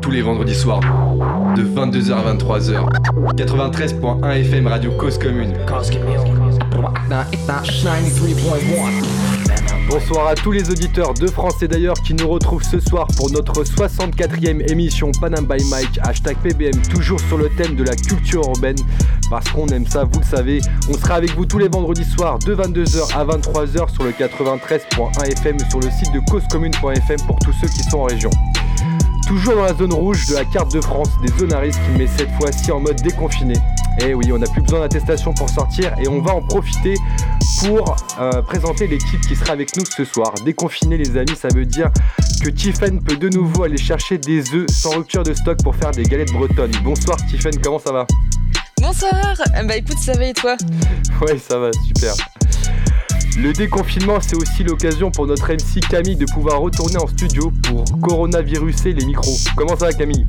tous les vendredis soirs, de 22h à 23h. 93.1 FM Radio Cause Commune. Bonsoir à tous les auditeurs de France et d'ailleurs qui nous retrouvent ce soir pour notre 64e émission Panam by Mike, hashtag PBM, toujours sur le thème de la culture urbaine, parce qu'on aime ça, vous le savez. On sera avec vous tous les vendredis soirs de 22h à 23h sur le 93.1 FM sur le site de causecommune.fm pour tous ceux qui sont en région. Toujours dans la zone rouge de la carte de France des zones à risque, mais cette fois-ci en mode déconfiné. Et eh oui, on n'a plus besoin d'attestation pour sortir et on va en profiter pour euh, présenter l'équipe qui sera avec nous ce soir. Déconfiné les amis, ça veut dire que Tiffen peut de nouveau aller chercher des œufs sans rupture de stock pour faire des galettes bretonnes. Bonsoir Tiffen, comment ça va? Bonsoir Bah écoute, ça va et toi? Ouais, ça va, super. Le déconfinement, c'est aussi l'occasion pour notre MC Camille de pouvoir retourner en studio pour coronaviruser les micros. Comment ça va Camille?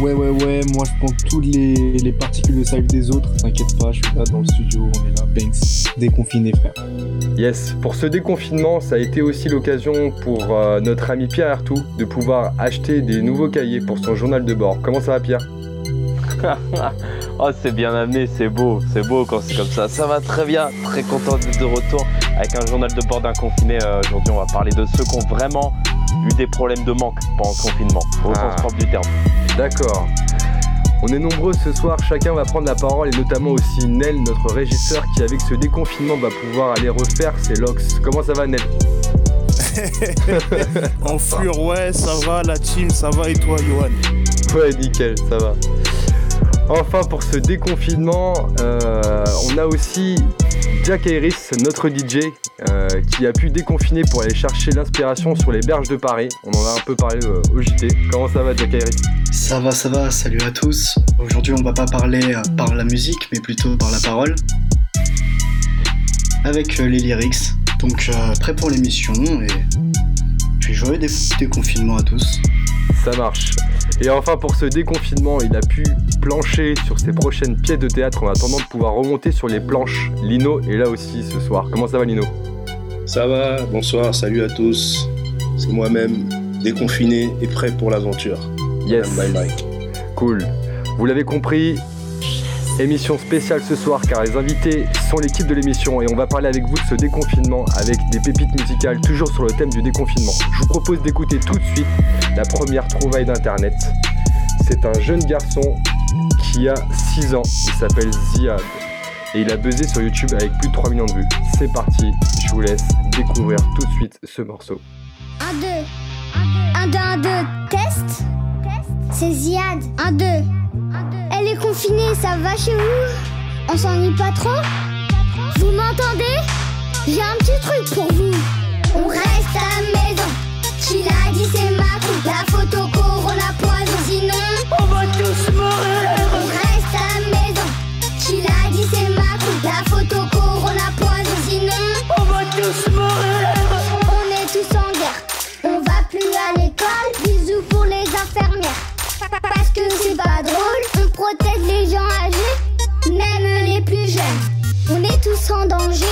Ouais, ouais, ouais, moi je prends toutes les, particules de salive des autres, t'inquiète pas, je suis là dans le studio, on est là, Banks, déconfiné frère. Yes, pour ce déconfinement, ça a été aussi l'occasion pour euh, notre ami Pierre Artou de pouvoir acheter des nouveaux cahiers pour son journal de bord. Comment ça va Pierre? Oh, c'est bien amené, c'est beau, c'est beau quand c'est comme ça. Ça va très bien, très content d'être de retour avec un journal de bord d'un confiné. Euh, aujourd'hui, on va parler de ceux qui ont vraiment eu des problèmes de manque pendant le confinement, au sens ah. propre du terme. D'accord. On est nombreux ce soir, chacun va prendre la parole et notamment aussi Nel, notre régisseur qui avec ce déconfinement va pouvoir aller refaire ses locks. Comment ça va Nel? En fleur, ouais, ça va la team, ça va et toi Johan? Ouais, nickel, ça va. Enfin, pour ce déconfinement, euh, on a aussi Jack Iris, notre DJ, euh, qui a pu déconfiner pour aller chercher l'inspiration sur les berges de Paris. On en a un peu parlé euh, au JT. Comment ça va, Jack Iris Ça va, ça va. Salut à tous. Aujourd'hui, on va pas parler par la musique, mais plutôt par la parole. Avec les lyrics. Donc, prêt pour l'émission et puis joyeux déconfinement à tous. Ça marche. Et enfin, pour ce déconfinement, il a pu plancher sur ses prochaines pièces de théâtre en attendant de pouvoir remonter sur les planches. Lino est là aussi ce soir. Comment ça va, Lino? Ça va, bonsoir, salut à tous. C'est moi-même, déconfiné et prêt pour l'aventure. Yes. Bye bye. Cool. Vous l'avez compris, Émission spéciale ce soir car les invités sont l'équipe de l'émission et on va parler avec vous de ce déconfinement avec des pépites musicales toujours sur le thème du déconfinement. Je vous propose d'écouter tout de suite la première trouvaille d'internet. C'est un jeune garçon qui a 6 ans, il s'appelle Ziad et il a buzzé sur YouTube avec plus de 3 millions de vues. C'est parti, je vous laisse découvrir tout de suite ce morceau. 1 2 1 2 1 2 test C'est Ziad 1 2 elle est confinée, ça va chez vous On s'ennuie pas trop Vous m'entendez J'ai un petit truc pour vous. On reste à la maison. Qui l'a dit, c'est ma coupe. La photo corona poison, sinon on va tous mourir. On reste à la maison. Qui l'a dit, c'est ma coupe. La photo corona poison, sinon on va tous mourir. On est tous en guerre. On va plus à l'école. Bisous pour les infirmières. Parce que c'est pas drôle protège les gens âgés, même les plus jeunes. On est tous en danger,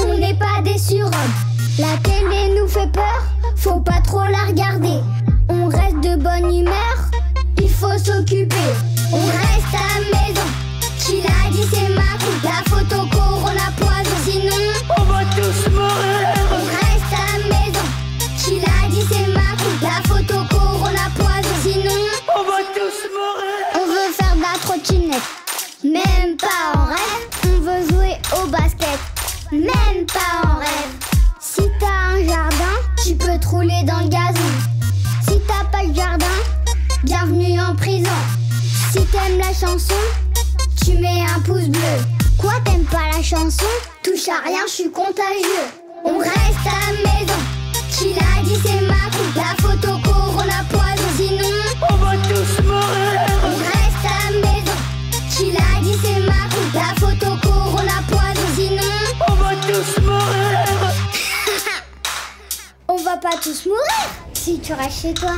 on n'est pas des surhommes. La télé nous fait peur, faut pas trop la regarder. On reste de bonne humeur, il faut s'occuper. On reste à la maison, qui l'a dit c'est ma coupe. La photo corona poison, sinon on va tous mourir. Même pas en rêve, on veut jouer au basket. Même pas en rêve. Si t'as un jardin, tu peux te rouler dans le gazon. Si t'as pas le jardin, bienvenue en prison. Si t'aimes la chanson, tu mets un pouce bleu. Quoi t'aimes pas la chanson? Touche à rien, je suis contagieux. On reste à la maison. Qui l'a dit c'est ma coupe. La photo corona poison, va pas tous mourir si tu restes chez toi.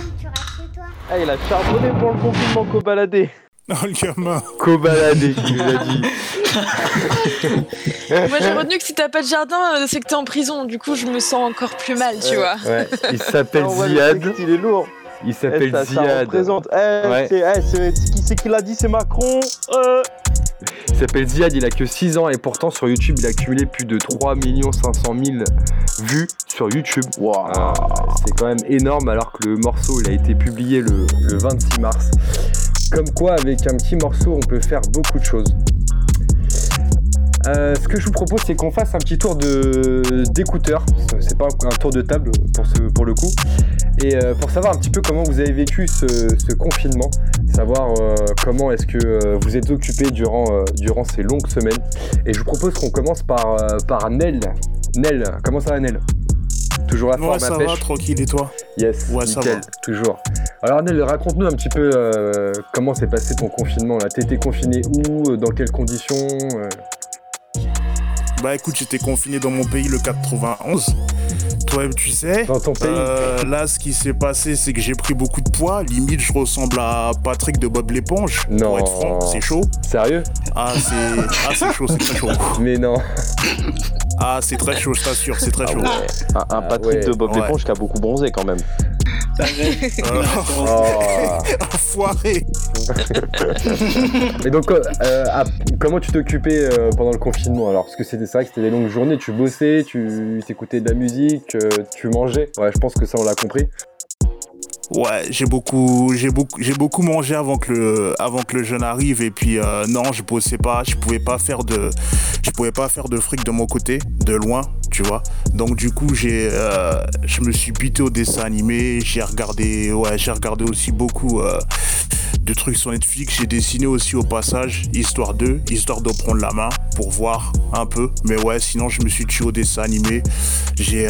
Ah, il a charbonné pour le confinement qu'au baladé. Oh le gamin baladé, il a dit. Moi j'ai retenu que si t'as pas de jardin, euh, c'est que t'es en prison. Du coup, je me sens encore plus mal, tu vois. Ouais. Il s'appelle Ziad. Il est lourd. Il s'appelle Eh, ça, ça Ziad. représente. Eh, Ouais. c'est, eh, c'est- qui c'est qui l'a dit C'est Macron. Euh. Il s'appelle Ziad, il a que 6 ans et pourtant sur YouTube il a accumulé plus de 3 500 000 vues sur YouTube. C'est quand même énorme alors que le morceau il a été publié le 26 mars. Comme quoi avec un petit morceau on peut faire beaucoup de choses. Euh, ce que je vous propose c'est qu'on fasse un petit tour de d'écouteurs. C'est pas un tour de table pour, ce, pour le coup. Et euh, pour savoir un petit peu comment vous avez vécu ce, ce confinement, savoir euh, comment est-ce que euh, vous êtes occupé durant, euh, durant ces longues semaines. Et je vous propose qu'on commence par, euh, par Nel. Nel, comment ça va Nel? Toujours la forme Ouais, à ça pêche? va, tranquille, et toi? Yes, Ouais, ça va. toujours. Alors Nel, raconte-nous un petit peu euh, comment s'est passé ton confinement là. T'étais confiné où? Dans quelles conditions? Euh Bah écoute, j'étais confiné dans mon pays le 91. Toi, tu sais. Dans ton pays Euh, là, ce qui s'est passé, c'est que j'ai pris beaucoup de poids. Limite, je ressemble à Patrick de Bob l'éponge. Non. Pour être franc, c'est chaud. Sérieux? Ah, c'est ah, c'est chaud, c'est très chaud. Mais non. Ah, c'est très chaud, je t'assure, c'est très chaud. Un, un Patrick ouais. de Bob Ouais. l'éponge qui a beaucoup bronzé quand même. Enfoiré. Et donc, euh, euh, comment tu t'occupais euh, pendant le confinement alors? Parce que c'était c'est vrai que c'était des longues journées, tu bossais, tu t'écoutais de la musique, tu mangeais. Ouais, je pense que ça on l'a compris. Ouais, j'ai beaucoup, j'ai beaucoup, j'ai beaucoup mangé avant que le, avant que le jeune arrive et puis euh, non, je bossais pas, je pouvais pas faire de, je pouvais pas faire de fric de mon côté, de loin, tu vois. Donc du coup, j'ai, euh, je me suis buté au dessin animé, j'ai regardé, ouais, j'ai regardé aussi beaucoup euh, de trucs sur Netflix, j'ai dessiné aussi au passage, histoire de, histoire de prendre la main pour voir un peu. Mais ouais, sinon je me suis tué au dessin animé. J'ai,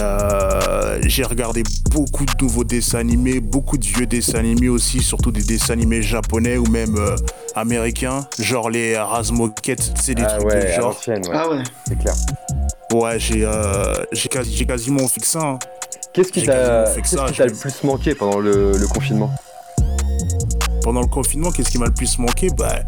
j'ai regardé beaucoup de nouveaux dessins animés, beaucoup de vieux dessins animés aussi, surtout des dessins animés japonais ou même euh, américains, genre les Razmoket, c'est des ah trucs ouais, de genre. ouais. Ah ouais. C'est clair. Ouais, j'ai, euh, j'ai, quasi, j'ai quasiment fait que ça. hein. Qu'est-ce qui t'a le plus manqué pendant le, le confinement? Pendant le confinement, qu'est-ce qui m'a le plus manqué? Bah,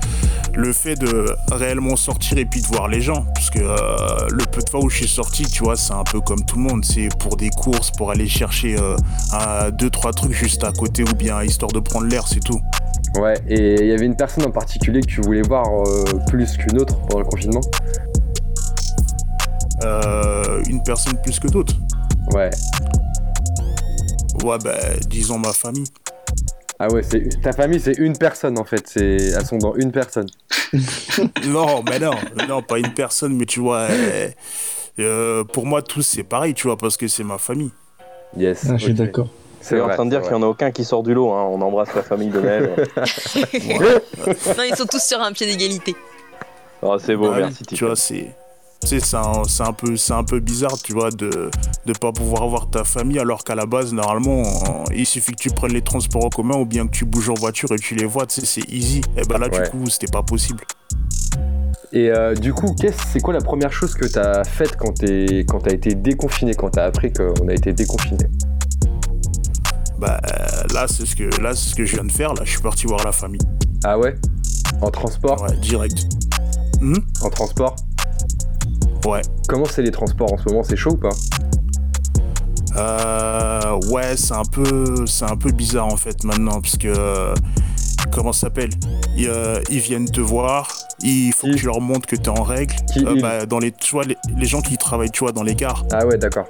Le fait de réellement sortir et puis de voir les gens. Que euh, le peu de fois où je suis sorti, tu vois, c'est un peu comme tout le monde. C'est pour des courses, pour aller chercher euh, un, deux, trois trucs juste à côté ou bien histoire de prendre l'air, c'est tout. Ouais, et il y avait une personne en particulier que tu voulais voir euh, plus qu'une autre pendant le confinement Euh, une personne plus que d'autres. Ouais. Ouais, bah, disons ma famille. Ah ouais, c'est ta famille, c'est une personne en fait. C'est elles sont dans une personne. non, mais non, non, pas une personne, mais tu vois, euh, euh, pour moi, tous c'est pareil, tu vois, parce que c'est ma famille. Yes. Ah, je suis d'accord. C'est en train de dire qu'il n'y en a aucun qui sort du lot. hein. On embrasse la famille de Nel. Non, ils sont tous sur un pied d'égalité. Oh, c'est beau, Bah merci. Tu vois, c'est. Tu sais, c'est un, peu, un peu bizarre, tu vois, de ne pas pouvoir voir ta famille, alors qu'à la base, normalement, euh, il suffit que tu prennes les transports en commun ou bien que tu bouges en voiture et tu les vois, tu sais, c'est easy. Et ben là, Ouais. du coup, c'était pas possible. Et euh, du coup, c'est quoi la première chose que t'as faite quand t'es, quand t'as été déconfiné, quand t'as appris qu'on a été déconfiné? Bah euh, là, c'est ce, que, là, ce que je viens de faire, là, je suis parti voir la famille. Ah ouais? En transport? Ouais, direct. Hmm En transport? Ouais. Comment c'est les transports en ce moment C'est chaud ou pas Euh, ouais, c'est un peu, c'est un peu bizarre en fait maintenant parce que euh, comment ça s'appelle? Ils, euh, ils viennent te voir, il faut que tu leur montres que tu es en règle. Qui, Euh, bah, dans les, tu vois, les, les gens qui travaillent, tu vois, dans les gares. Ah ouais, d'accord.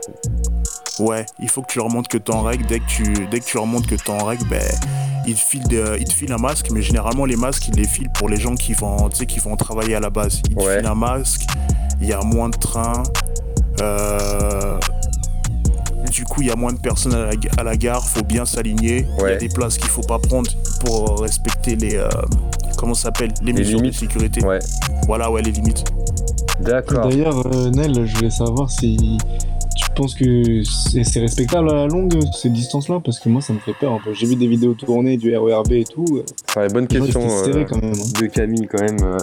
Ouais, il faut que tu leur montres que tu es en règle. Dès que tu, dès que tu leur montres que tu es en règle, ben ils te filent, des- ils te filent un masque, mais généralement les masques ils les filent pour les gens qui vont, tu sais, qui vont travailler à la base. Ils te Ouais. filent un masque, il y a moins de trains. Euh, du coup, il y a moins de personnes à la, à la gare, faut bien s'aligner. Il y a des places qu'il faut pas prendre pour respecter les, euh, comment ça s'appelle, les, Les mesures limites. de sécurité. Ouais. Voilà, ouais, les limites. D'accord. D'ailleurs, euh, Nel, je voulais savoir si penses que c'est respectable à la longue ces distances-là Parce que moi, ça me fait peur un peu. J'ai vu des vidéos tournées du RERB et tout. C'est une bonne Ouais, question euh, quand même, hein. de Camille quand même. euh.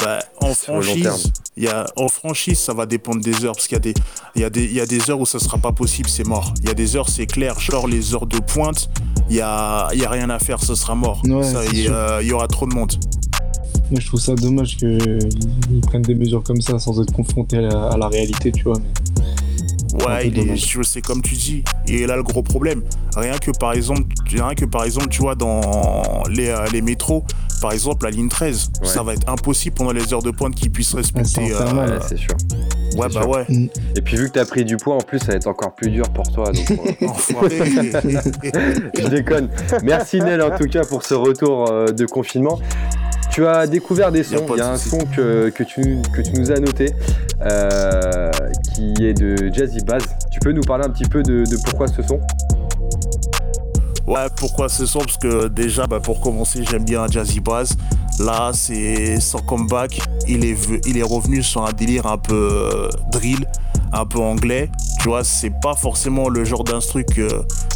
Bah, en franchise, il y a, en franchise, ça va dépendre des heures. Parce qu'il y, a des- il y, a des- il y a des heures où ça sera pas possible, c'est mort. Il y a des heures, c'est clair. Genre les heures de pointe, il y a, il y a rien à faire, ce sera mort. Il y, aura trop de monde. Moi, je trouve ça dommage qu'ils prennent des mesures comme ça sans être confrontés à la, à la réalité, tu vois. mais- Ouais, il est, sais comme tu dis. Et là, le gros problème, rien que par exemple, rien que par exemple, tu vois, dans les, euh, les métros, par exemple, la ligne 13, Ouais. ça va être impossible pendant les heures de pointe qu'ils puissent respecter. c'est infernal. euh, Ouais, c'est sûr. ouais, c'est bah sûr. ouais. Et puis vu que t'as pris du poids, en plus, ça va être encore plus dur pour toi. Donc, euh, je déconne. Merci Nel en tout cas pour ce retour euh, de confinement. Tu as découvert des Y a sons. Il y a un son que, que, tu, que tu nous as noté euh, qui est de Jazzy Bass. Tu peux nous parler un petit peu de, pourquoi ce son? Ouais, pourquoi ce son? Parce que déjà, bah, pour commencer, j'aime bien Jazzy Bass. Là, c'est son comeback. Il est, il est revenu sur un délire un peu euh, drill, un peu anglais. Tu vois, c'est pas forcément le genre d'instru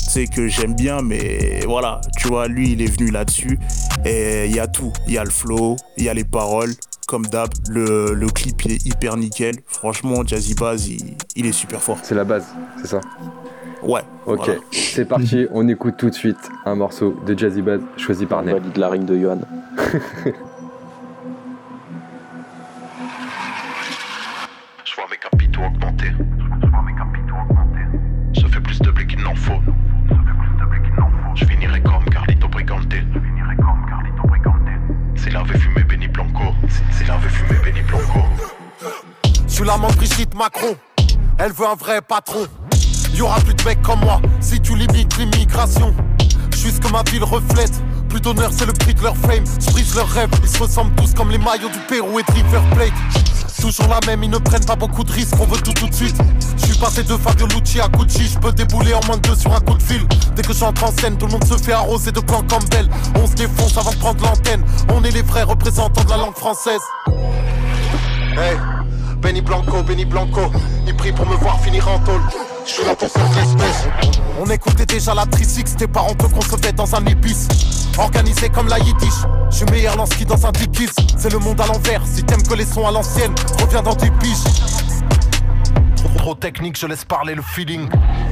tu sais, que j'aime bien, mais voilà. Tu vois, lui, il est venu là-dessus. Et il y a tout. Il y a le flow, il y a les paroles. Comme d'hab, le, le clip il est hyper nickel. Franchement, Jazzy Bass, il, il est super fort. C'est la base, c'est ça? Ouais. Ok, voilà. c'est parti. On écoute tout de suite un morceau de Jazzy Bass choisi par Nel. valide la rime de Johan. Je vois mes capitaux augmenter. Suis l'amant Brigitte Macron. Elle veut un vrai patron. Y aura plus de mecs comme moi si tu limites l'immigration. Je suis ce que ma ville reflète. Plus d'honneur, c'est le prix de leur fame. Je brise leurs rêves. Ils se ressemblent tous comme les maillots du Pérou et de River Plate. Toujours la même, ils ne prennent pas beaucoup de risques, on veut tout tout de suite. Je suis passé de Fabio Lucci à Gucci, je peux débouler en moins de deux sur un coup de fil. Dès que j'entre en scène, tout le monde se fait arroser de plans Campbell. On se défonce avant de prendre l'antenne. On est les vrais représentants de la langue française. Hey, Benny Blanco, Benny Blanco, il prie pour me voir finir en tôle. Je suis là pour faire l'espèce. On écoutait déjà la Trisix, tes parents te concevaient dans un épice. Organisé comme la Yiddish, je suis meilleur lance dans un dickies. C'est le monde à l'envers, si t'aimes que les sons à l'ancienne, reviens dans tes piges. Trop, trop technique, je laisse parler le feeling.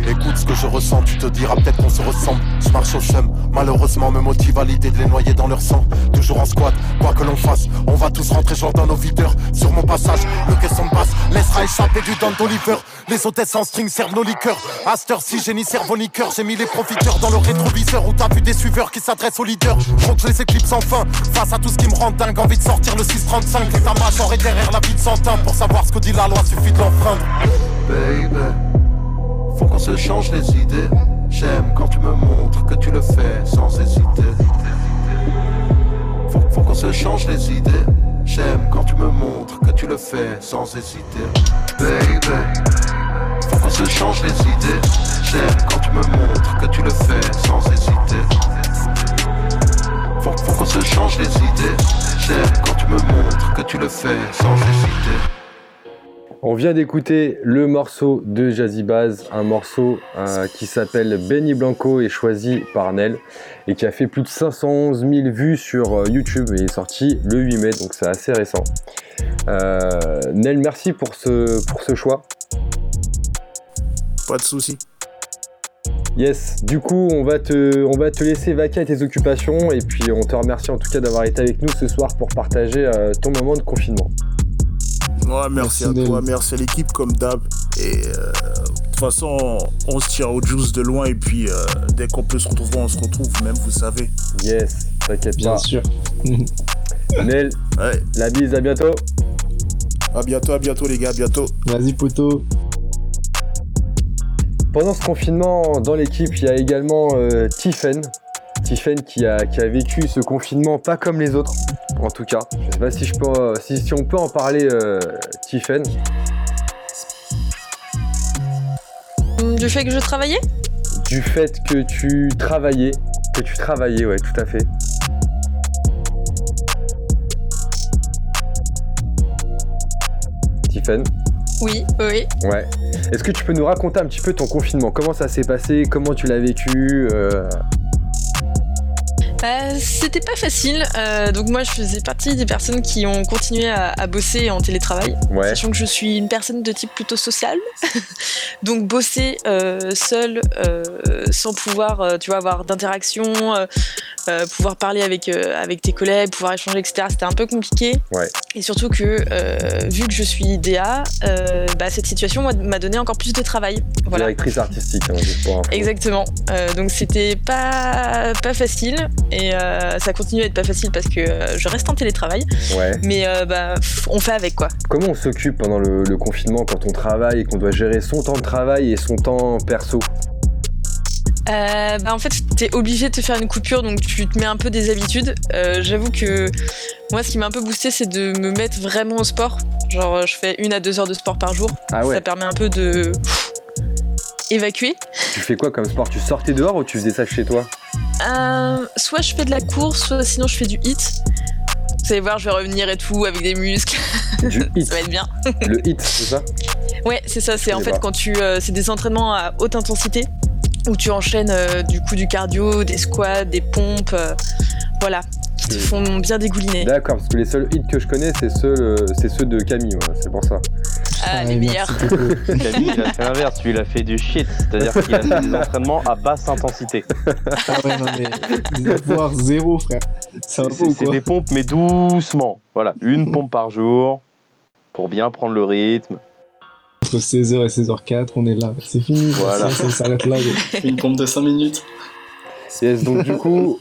Écoute ce que je ressens, tu te diras peut-être qu'on se ressemble. Je marche au seum, malheureusement me motive à l'idée de les noyer dans leur sang. Toujours en squat, quoi que l'on fasse, on va tous rentrer dans nos videurs. Sur mon passage, le caisson de basse laissera échapper du Don d'Oliver. Les hôtesses en string servent nos liqueurs. Cette heure-ci, j'ai ni cerveau ni cœur. J'ai mis les profiteurs dans le rétroviseur où t'as vu des suiveurs qui s'adressent aux leaders? Faut que je les éclipse enfin. Face à tout ce qui me rend dingue, envie de sortir le 635. Et ta major est derrière la vie de. Pour savoir ce que dit la loi, suffit de l'enfreindre. Baby, faut qu'on se change les idées. J'aime quand tu me montres que tu le fais sans hésiter. Faut, qu'on se change les idées. J'aime quand tu me montres que tu le fais sans hésiter. Baby, faut qu'on se change les idées. J'aime quand tu me montres que tu le fais sans hésiter. Faut qu'on se change les idées. J'aime quand tu me montres que tu le fais sans hésiter. On vient d'écouter le morceau de Jazzy Bass, un morceau euh, qui s'appelle Benny Blanco et choisi par Nel et qui a fait plus de 511 000 vues sur euh, YouTube et est sorti le 8 mai, donc c'est assez récent. Euh, Nel, merci pour ce, pour ce choix. Pas de soucis. Yes, du coup, on va te, on va te laisser vaquer à tes occupations et puis on te remercie en tout cas d'avoir été avec nous ce soir pour partager ton moment de confinement. Ouais, merci, Merci, à toi, merci à l'équipe comme d'hab. Et euh, de toute façon, on se tire au juice de loin et puis euh, dès qu'on peut se retrouver, on se retrouve, même vous savez. Yes, t'inquiète Bien sûr. Nel, Ouais. la bise, à bientôt. À bientôt, à bientôt les gars, à bientôt. Vas-y, poteau. Pendant ce confinement, dans l'équipe, il y a également euh, Tiffen. Tiffen qui a, qui a vécu ce confinement pas comme les autres, en tout cas. Je sais pas si, je peux, si, si on peut en parler, euh, Tiffen. Du fait que je travaillais? Du fait que tu travaillais, que tu travaillais, ouais, tout à fait. Tiffen? Oui, oui. Ouais. Est-ce que tu peux nous raconter un petit peu ton confinement? Comment ça s'est passé? Comment tu l'as vécu euh, Euh, C'était pas facile. Euh, donc moi, je faisais partie des personnes qui ont continué à, à bosser en télétravail, Ouais. sachant que je suis une personne de type plutôt sociale. donc bosser euh, seule, euh, sans pouvoir, tu vois, avoir d'interaction, pouvoir parler avec avec tes collègues, pouvoir échanger, etc. C'était un peu compliqué. Ouais. Et surtout que vu que je suis DA, bah, cette situation m'a donné encore plus de travail. Voilà. Directrice artistique, hein. Exactement. Donc c'était pas pas facile et euh, ça continue à être pas facile parce que euh, je reste en télétravail. Ouais. Mais euh, bah on fait avec quoi. Comment on s'occupe pendant le, le confinement quand on travaille et qu'on doit gérer son temps de travail et son temps perso? Euh, bah en fait t'es obligé de te faire une coupure donc tu te mets un peu des habitudes. Euh, J'avoue que moi ce qui m'a un peu boosté c'est de me mettre vraiment au sport. Genre je fais une à deux heures de sport par jour. Ah ouais. Ça permet un peu de pff, évacuer. Tu fais quoi comme sport? Tu sortais dehors ou tu faisais ça chez toi? Euh, soit je fais de la course, soit sinon je fais du hit. Vous allez voir, je vais revenir et tout avec des muscles. Du hit. ça va être bien. Le hit, c'est ça? Ouais, c'est ça. C'est en fait quand tu, euh, c'est des entraînements à haute intensité où tu enchaînes euh, du coup du cardio, des squats, des pompes, voilà, qui te font bien dégouliner. D'accord, parce que les seuls hits que je connais, c'est ceux, euh, c'est ceux de Camille, ouais, c'est pour ça. Ah, les meilleurs. Camille, il a fait l'inverse, lui, il a fait du shit, c'est-à-dire qu'il a fait des entraînements à basse intensité. Ah ouais, non, mais voire zéro, frère. Ça va pas C'est des pompes, mais doucement. Voilà, une pompe par jour pour bien prendre le rythme. Entre 16h et 16h04, on est là. C'est fini. Voilà. Ça, ça s'arrête là. Une pompe de 5 minutes. Yes, donc du coup,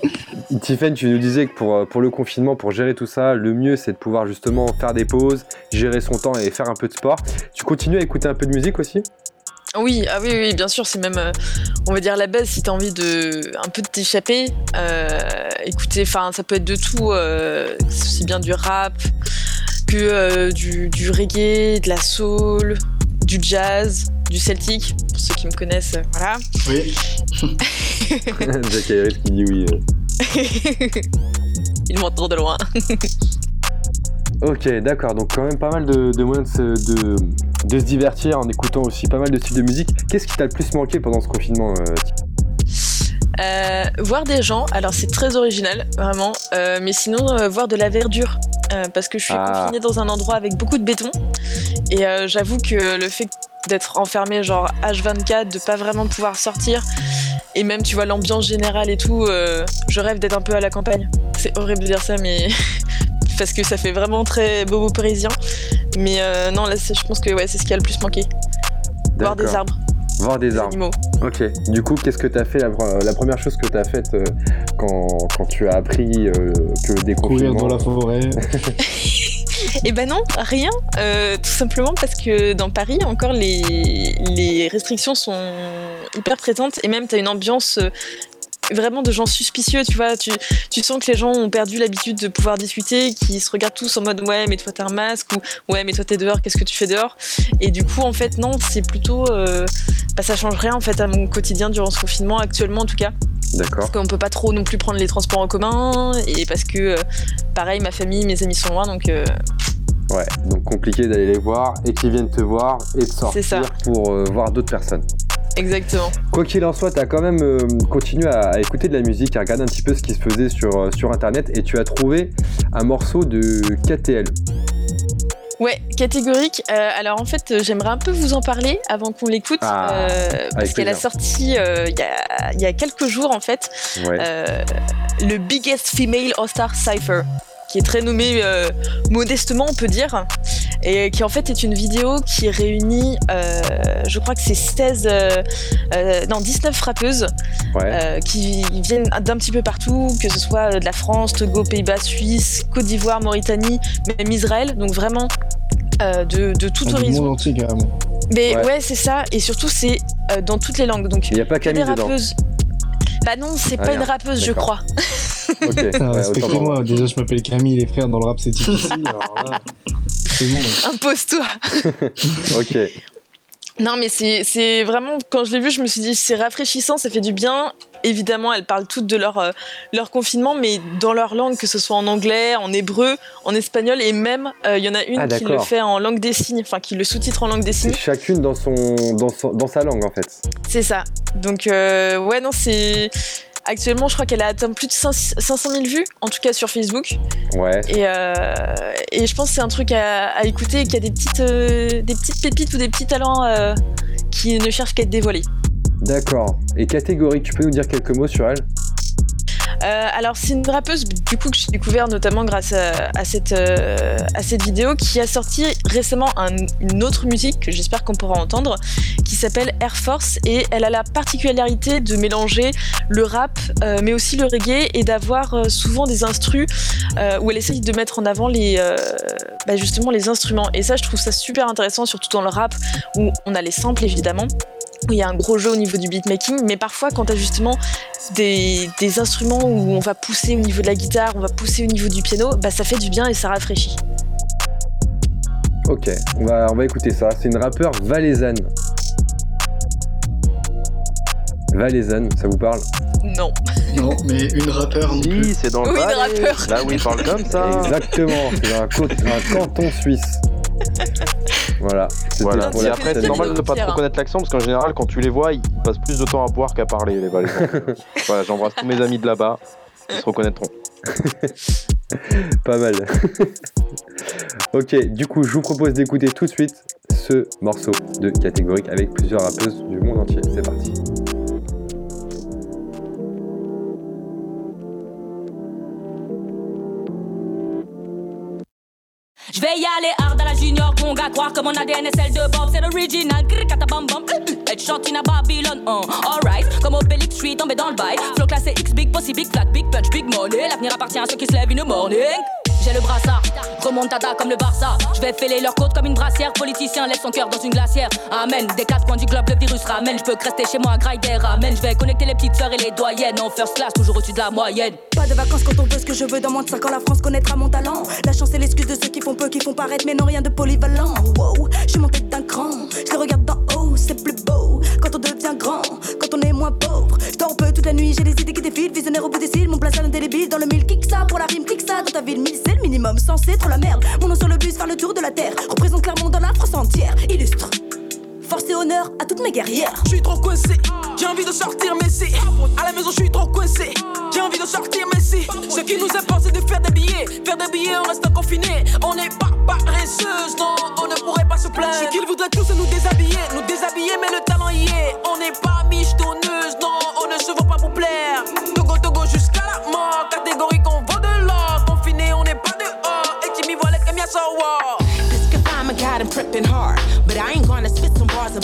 Tiffen, tu nous disais que pour, euh, pour le confinement, pour gérer tout ça, le mieux c'est de pouvoir justement faire des pauses, gérer son temps et faire un peu de sport. Tu continues à écouter un peu de musique aussi? Oui, ah oui, oui, bien sûr, c'est même, euh, on va dire la base si t'as envie de un peu de t'échapper. Euh, écoutez, enfin, ça peut être de tout, euh, aussi bien du rap que euh, du, du reggae, de la soul, du jazz, du celtique. Pour ceux qui me connaissent, euh, voilà. Oui. Jack Harris qui dit oui. euh. Il m'entend de loin. Ok, d'accord, donc quand même pas mal de, de moyens de se, de, de se divertir en écoutant aussi pas mal de styles de musique. Qu'est-ce qui t'a le plus manqué pendant ce confinement euh, Euh, voir des gens, alors c'est très original, vraiment, euh, mais sinon euh, voir de la verdure, euh, parce que je suis Ah. confinée dans un endroit avec beaucoup de béton, et euh, j'avoue que le fait d'être enfermé genre H24, de pas vraiment pouvoir sortir, et même tu vois l'ambiance générale et tout, euh, je rêve d'être un peu à la campagne. C'est horrible de dire ça, mais parce que ça fait vraiment très bobo parisien, mais euh, non là c'est- je pense que ouais, c'est ce qui a le plus manqué. Voir des arbres, Voir des des arbres. animaux. Ok. Du coup, qu'est-ce que t'as fait la, la première chose que t'as faite euh, quand, quand tu as appris euh, que des Courir dans la forêt. Eh ben non, rien. Euh, tout simplement parce que dans Paris, encore, les, restrictions sont hyper présentes et même tu une ambiance euh, vraiment de gens suspicieux, tu vois. Tu, tu sens que les gens ont perdu l'habitude de pouvoir discuter, qui se regardent tous en mode ouais, mais toi t'as un masque ou ouais, mais toi t'es dehors, qu'est-ce que tu fais dehors? Et du coup, en fait, non, c'est plutôt. euh, bah, ça change rien en fait à mon quotidien durant ce confinement, actuellement en tout cas. D'accord. Parce qu'on peut pas trop non plus prendre les transports en commun et parce que, euh, pareil, ma famille, mes amis sont loin donc. euh, Ouais, donc compliqué d'aller les voir et qu'ils viennent te voir et de sortir pour voir d'autres personnes. Exactement. Quoi qu'il en soit, tu as quand même euh, continué à, à écouter de la musique, à regarder un petit peu ce qui se faisait sur, euh, sur internet et tu as trouvé un morceau de KTL. Ouais, catégorique. Euh, alors en fait, j'aimerais un peu vous en parler avant qu'on l'écoute, Ah, euh, parce qu'elle a sorti euh, il y, a, il y a quelques jours en fait Ouais. le Biggest Female All-Star Cypher, qui est très nommé modestement, on peut dire, et qui en fait est une vidéo qui réunit, euh, je crois que c'est 16, euh, euh, non 19 frappeuses Ouais. euh, qui viennent d'un petit peu partout, que ce soit de la France, Togo, Pays-Bas, Suisse, Côte d'Ivoire, Mauritanie, même Israël, donc vraiment euh, de, de tout Ah, du horizon. monde entier, carrément. Mais Ouais. ouais, c'est ça, et surtout c'est euh, dans toutes les langues. Donc Il n'y a pas des Camille dedans. Bah non, c'est Ah, pas une merde. rappeuse, je crois. Ok. Putain, ouais, autant Respectez-moi, déjà je m'appelle Camille, les frères, dans le rap c'est difficile. Impose-toi. Ok. Non, mais c'est vraiment, quand je l'ai vu, je me suis dit, c'est rafraîchissant, ça fait du bien. Évidemment, elles parlent toutes de leur, euh, leur confinement, mais dans leur langue, que ce soit en anglais, en hébreu, en espagnol, et même, euh, il y en a une Ah, qui le fait en langue des signes, enfin, qui le sous-titre en langue des signes. Chacune dans, son, dans, son- dans sa langue en fait. C'est ça. Donc, euh, ouais, non, c'est. Actuellement, je crois qu'elle a atteint plus de 500 000 vues, en tout cas sur Facebook. Ouais. Et, euh, et je pense que c'est un truc à, à écouter et qu'il y a des petites, euh, des petites pépites ou des petits talents euh, qui ne cherchent qu'à être dévoilés. D'accord. Et catégorique, tu peux nous dire quelques mots sur elle? Euh, alors c'est une rappeuse du coup que j'ai découvert notamment grâce à, cette, euh, à cette vidéo qui a sorti récemment un- une autre musique que j'espère qu'on pourra entendre qui s'appelle Air Force. Et elle a la particularité de mélanger le rap euh, mais aussi le reggae et d'avoir souvent des instrus où elle essaye de mettre en avant les, bah, justement les instruments. Et ça je trouve ça super intéressant surtout dans le rap où on a les samples évidemment il y a un gros jeu au niveau du beatmaking, mais parfois quand tu as justement des, des instruments où on va pousser au niveau de la guitare, on va pousser au niveau du piano, bah ça fait du bien et ça rafraîchit. Ok, on va, on va écouter ça. C'est une rappeure valaisanne. Valaisanne, ça vous parle? Non. Non, mais une rappeur non plus. Si, c'est dans le Oui, une rappeur. Là où ils parlent comme ça. Exactement, c'est dans un, un canton suisse. Voilà. Voilà. pour Et après, c'est normal de ne pas trop connaître l'accent parce qu'en général, quand tu les vois, ils passent plus de temps à boire qu'à parler, les Valaisans. voilà, j'embrasse tous mes amis de là-bas. Ils se reconnaîtront. Pas mal. ok, du coup, je vous propose d'écouter tout de suite ce morceau de catégorique avec plusieurs rappeuses du monde entier. C'est parti. Je vais y aller hard à la junior conga Croire que mon ADN est celle de Bob. C'est l'original, katabam bam Headshot in a Babylon, uh, alright Comme Obélix, je suis tombé dans le bail. Flow classé X, big pussy, big flat, big punch, big money. L'avenir appartient à ceux qui se lèvent the morning j'ai le brassard, remontada comme le Barça. Je vais fêler leur côte comme une brassière. Politicien laisse son cœur dans une glacière. Amen. Des quatre coins du globe, le virus ramène. Je peux rester chez moi, graille des ramène. Je vais connecter les petites sœurs et les doyennes. En first class, toujours au-dessus de la moyenne. Pas de vacances quand on veut ce que je veux dans moins de 5 ans la France connaîtra mon talent La chance est l'excuse de ceux qui font peu, qui font paraître mais non rien de polyvalent Wow, c'est trop la merde. Mon nom sur le bus, faire le tour de la terre. Représente Clermont dans la France entière, illustre. Force et honneur à toutes mes guerrières. Je suis trop coincé, j'ai envie de sortir mais si À la maison je suis trop coincé, j'ai envie de sortir mais si Ce qui nous importe c'est de faire des billets. Faire des billets on reste confiné On n'est pas paresseuse, non on ne pourrait pas se plaindre. Ce qu'ils voudraient tous c'est Nous déshabiller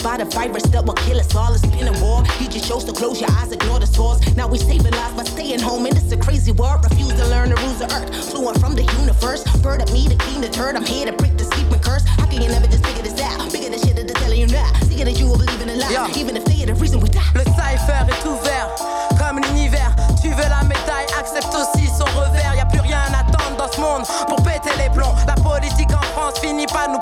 spit the virus that will kill us all. It's been a war. He just chose to close your eyes, ignore the source. Now we saving lives by staying home, and it's a crazy world. Refuse to learn the rules of Earth. Fluent from the universe. Bird at me to clean the turd. I'm here to break the sleeping curse. How can you never just figure this out? Bigger than shit that they're telling you now. See that you will believe in a lie. Yeah. Even if they are the reason we die. Le cypher est ouvert, comme l'univers. Tu veux la médaille, accepte aussi son revers. Y a plus rien à attendre dans ce monde pour péter les plombs. La politique en France finit par nous